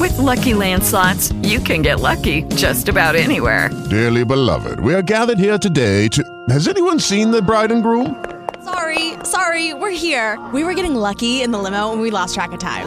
With Lucky Land slots, you can get lucky just about anywhere. Dearly beloved, we are gathered here today to. Has anyone seen the bride and groom? Sorry, sorry, we're here. We were getting lucky in the limo and we lost track of time.